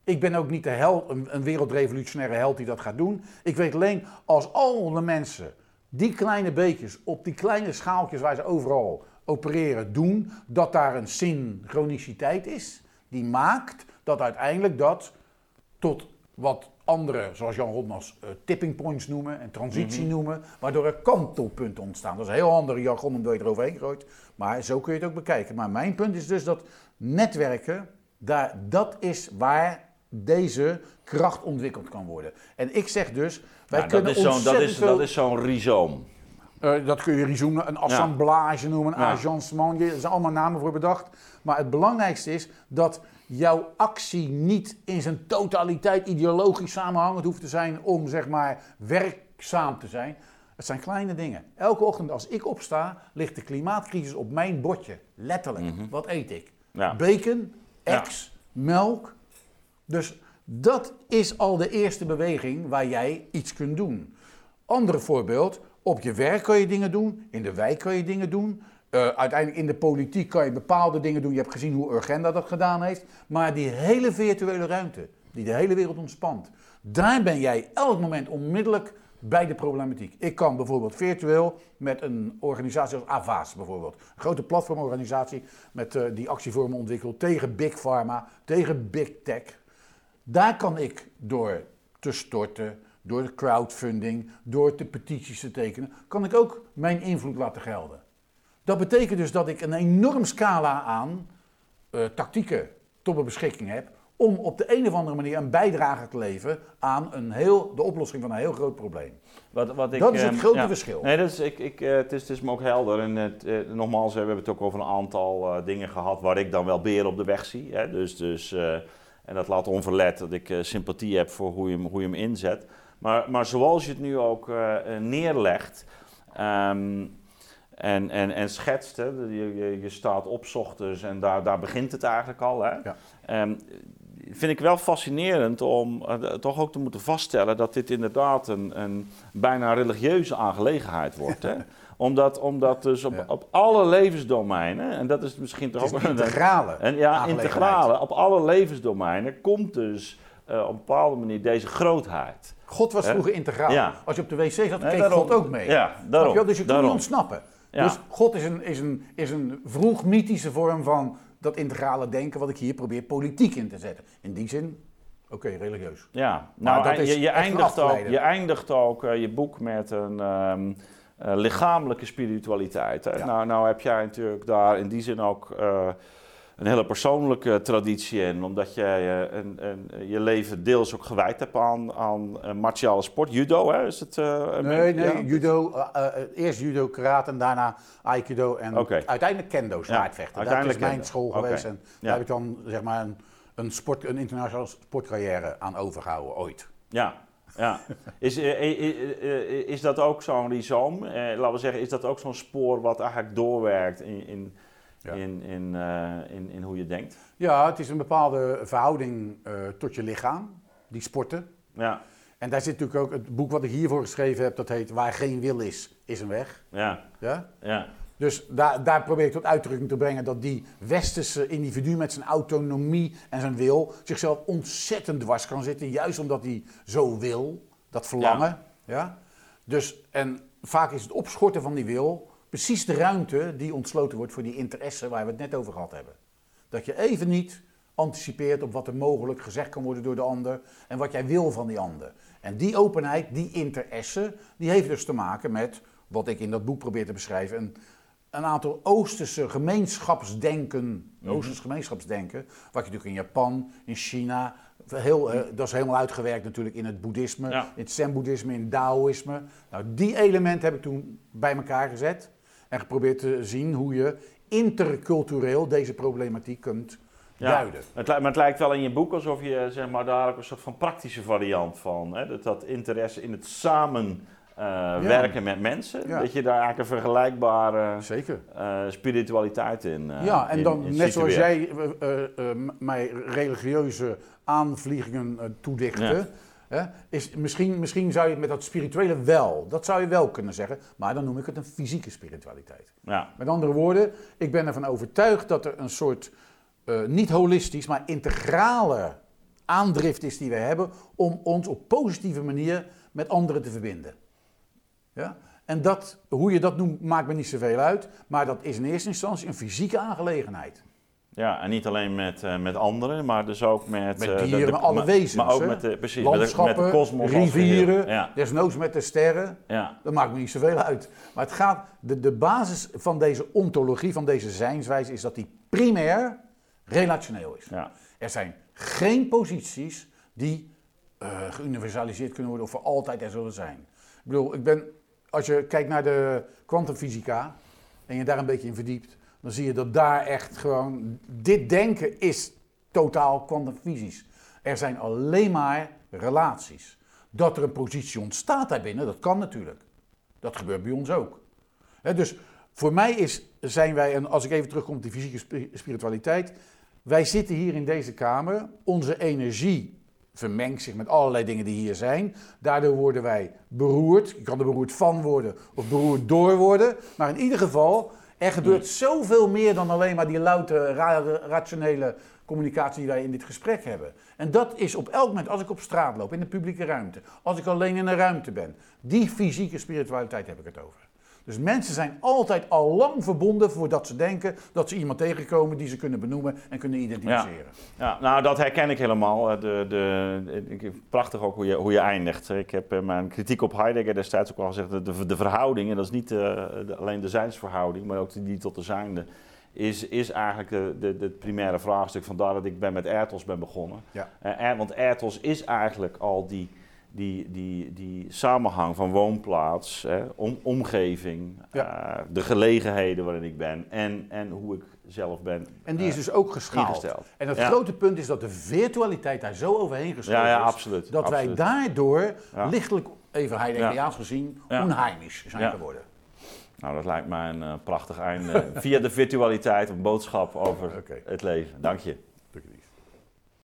Ik ben ook niet de held, een, een wereldrevolutionaire held die dat gaat doen. Ik weet alleen als al de mensen die kleine beetjes op die kleine schaaltjes waar ze overal opereren doen, dat daar een synchroniciteit is die maakt dat uiteindelijk dat tot wat anderen, zoals Jan Rodmans, uh, tipping points noemen en transitie Mhm. noemen, waardoor er kantelpunten ontstaan. Dat is een heel ander jargon omdat je eroverheen gooit, maar zo kun je het ook bekijken. Maar mijn punt is dus dat netwerken, daar, dat is waar deze kracht ontwikkeld kan worden. En ik zeg dus, wij Nou, dat, kunnen is zo'n, dat, is, veel... dat is zo'n rhizoom. Eh, dat kun je rhizoom, een assemblage noemen, een Ja. agencement. Er zijn allemaal namen voor bedacht. Maar het belangrijkste is dat jouw actie niet in zijn totaliteit ideologisch samenhangend hoeft te zijn om zeg maar werkzaam te zijn. Het zijn kleine dingen. Elke ochtend als ik opsta, ligt de klimaatcrisis op mijn bordje. Letterlijk. Wat eet ik? Mhm. Ja. Bacon, Ja. eggs, melk. Dus dat is al de eerste beweging waar jij iets kunt doen. Andere voorbeeld, op je werk kan je dingen doen, in de wijk kan je dingen doen. Eh, uiteindelijk in de politiek kan je bepaalde dingen doen. Je hebt gezien hoe Urgenda dat gedaan heeft. Maar die hele virtuele ruimte, die de hele wereld ontspant, daar ben jij elk moment onmiddellijk bij de problematiek. Ik kan bijvoorbeeld virtueel met een organisatie als Avas bijvoorbeeld, een grote platformorganisatie met, eh, die actievormen ontwikkelt tegen Big Pharma, tegen Big Tech. Daar kan ik door te storten, door de crowdfunding, door de petities te tekenen, kan ik ook mijn invloed laten gelden. Dat betekent dus dat ik een enorm scala aan eh, tactieken tot mijn beschikking heb om op de een of andere manier een bijdrage te leveren aan een heel, de oplossing van een heel groot probleem. Wat, wat ik, Dat is het ehm, grote ja. verschil. Nee, dat is, ik, ik, eh, het, is, het is me ook helder. En het, eh, nogmaals, we hebben het ook over een aantal dingen gehad waar ik dan wel beren op de weg zie. Hè? Dus, dus, en dat laat onverlet dat ik sympathie heb voor hoe je hem, hoe je hem inzet. Maar, maar zoals je het nu ook neerlegt ehm, en, en, en schetst, hè? Je, je, je staat op ochtends en daar, daar begint het eigenlijk al. Hè? Ja. Ehm, vind ik wel fascinerend om eh, toch ook te moeten vaststellen dat dit inderdaad een, een bijna religieuze aangelegenheid wordt. Hè? omdat, omdat dus op, Ja. op alle levensdomeinen, en dat is misschien toch ook een integrale en ja, integrale, op alle levensdomeinen komt dus eh, op een bepaalde manier deze grootheid. God was vroeger integraal. Ja. Als je op de wc zat, Nee, keek daarom. God ook mee. Ja, daarom. je? Dus je kunt daarom. niet ontsnappen. Ja. Dus God is een, is, een, is een vroeg mythische vorm van dat integrale denken wat ik hier probeer politiek in te zetten. In die zin, oké, religieus. Ja, Maar nou, dat je, je, eindigt ook, je eindigt ook eh, je boek met een ehm, eh, lichamelijke spiritualiteit. Hè? Ja. Nou, nou heb jij natuurlijk daar in die zin ook eh, een hele persoonlijke traditie in, omdat jij eh, een, een, je leven deels ook gewijd hebt aan, aan eh, martiale sport. Judo, hè? Is het, een- Nee, nee, ja? judo, eerst judo, karate en daarna aikido en uiteindelijk kendo, zwaardvechten. dat is mijn kendo. school geweest en daar heb ik dan zeg maar een, een, sport, een internationale sportcarrière aan overgehouden, ooit. Ja, ja. Is, is dat ook zo'n rhizoom? Eh, laten we zeggen, is dat ook zo'n spoor wat eigenlijk doorwerkt in, in, Ja. in, in, eh, in, in hoe je denkt? Ja, het is een bepaalde verhouding eh, tot je lichaam, die sporten. Ja, En daar zit natuurlijk ook het boek wat ik hiervoor geschreven heb, dat heet Waar geen wil is, is een weg. ja, Ja? ja. Dus daar, daar probeer ik tot uitdrukking te brengen dat die westerse individu met zijn autonomie en zijn wil zichzelf ontzettend dwars kan zitten. Juist omdat hij zo wil, dat verlangen. Ja. Dus, en vaak is het opschorten van die wil precies de ruimte die ontsloten wordt voor die interesse waar we het net over gehad hebben. Dat je even niet anticipeert op wat er mogelijk gezegd kan worden door de ander en wat jij wil van die ander. En die openheid, die interesse, die heeft dus te maken met wat ik in dat boek probeer te beschrijven. Een, een aantal Oosterse gemeenschapsdenken, Oosters gemeenschapsdenken, wat je natuurlijk in Japan, in China, heel, eh, dat is helemaal uitgewerkt natuurlijk in het boeddhisme, Ja. in het zen-boeddhisme, in het Taoïsme. Nou, die elementen heb ik toen bij elkaar gezet en geprobeerd te zien hoe je intercultureel deze problematiek kunt Ja. duiden. Het, maar het lijkt wel in je boek alsof je zeg maar, daar een soort van praktische variant van, hè, dat, dat interesse in het samen eh, werken met mensen, Ja. dat je daar eigenlijk een vergelijkbare Zeker. eh, spiritualiteit in uh, ja, en in- dan in net zoals jij mij religieuze aanvliegingen toedichtte. Hè, is, misschien, misschien zou je het met dat spirituele wel, dat zou je wel kunnen zeggen, maar dan noem ik het een fysieke spiritualiteit. Ja, Met andere woorden, ik ben ervan overtuigd dat er een soort eh, niet holistisch, maar integrale aandrift is die we hebben om ons op positieve manier met anderen te verbinden. Ja? En dat, hoe je dat noemt, maakt me niet zoveel uit, maar dat is in eerste instantie een fysieke aangelegenheid. Ja, en niet alleen met, uh, met anderen, maar dus ook met... Met uh, dieren, de, de, met alle wezens. Maar ook met de, precies, Landschappen, met de kosmos rivieren, ja. desnoods met de sterren. Ja. Dat maakt me niet zoveel uit. Maar het gaat, de, de basis van deze ontologie, van deze zijnswijze, is dat die primair relationeel is. Ja. Er zijn geen posities die uh, geuniversaliseerd kunnen worden of voor altijd er zullen zijn. Ik bedoel, ik ben, als je kijkt naar de kwantumfysica en je daar een beetje in verdiept, dan zie je dat daar echt gewoon, dit denken is totaal kwantumfysisch. Er zijn alleen maar relaties. Dat er een positie ontstaat daarbinnen, dat kan natuurlijk. Dat gebeurt bij ons ook. Dus voor mij is, zijn wij, en als ik even terugkom op die fysieke spiritualiteit, wij zitten hier in deze kamer, onze energie vermengt zich met allerlei dingen die hier zijn. Daardoor worden wij beroerd. Je kan er beroerd van worden of beroerd door worden. Maar in ieder geval, er gebeurt zoveel meer dan alleen maar die louter ra rationele communicatie die wij in dit gesprek hebben. En dat is op elk moment, als ik op straat loop, in de publieke ruimte, als ik alleen in een ruimte ben, die fysieke spiritualiteit heb ik het over. Dus mensen zijn altijd al lang verbonden voordat ze denken dat ze iemand tegenkomen die ze kunnen benoemen en kunnen identificeren. Ja, ja nou dat herken ik helemaal. De, de, prachtig ook hoe je, hoe je eindigt. Ik heb mijn kritiek op Heidegger destijds ook al gezegd, de, de verhouding, en dat is niet de, alleen de zijnsverhouding, maar ook die, tot de zijnde, is, is eigenlijk de, de, het primaire vraagstuk. Vandaar dat ik ben met Ertos ben begonnen. Ja. Uh, want Ertos is eigenlijk al die die, die, die samenhang van woonplaats, hè, om, omgeving, Ja. uh, de gelegenheden waarin ik ben en, en hoe ik zelf ben. En die is uh, dus ook geschaald. ingesteld. En het Ja. grote punt is dat de virtualiteit daar zo overheen geschoven Ja, ja, is, absoluut. dat wij daardoor lichtelijk, even Heideggeriaans gezien, onheimisch zijn geworden. Nou, dat lijkt mij een uh, prachtig einde. Via de virtualiteit een boodschap over het leven. Dank je.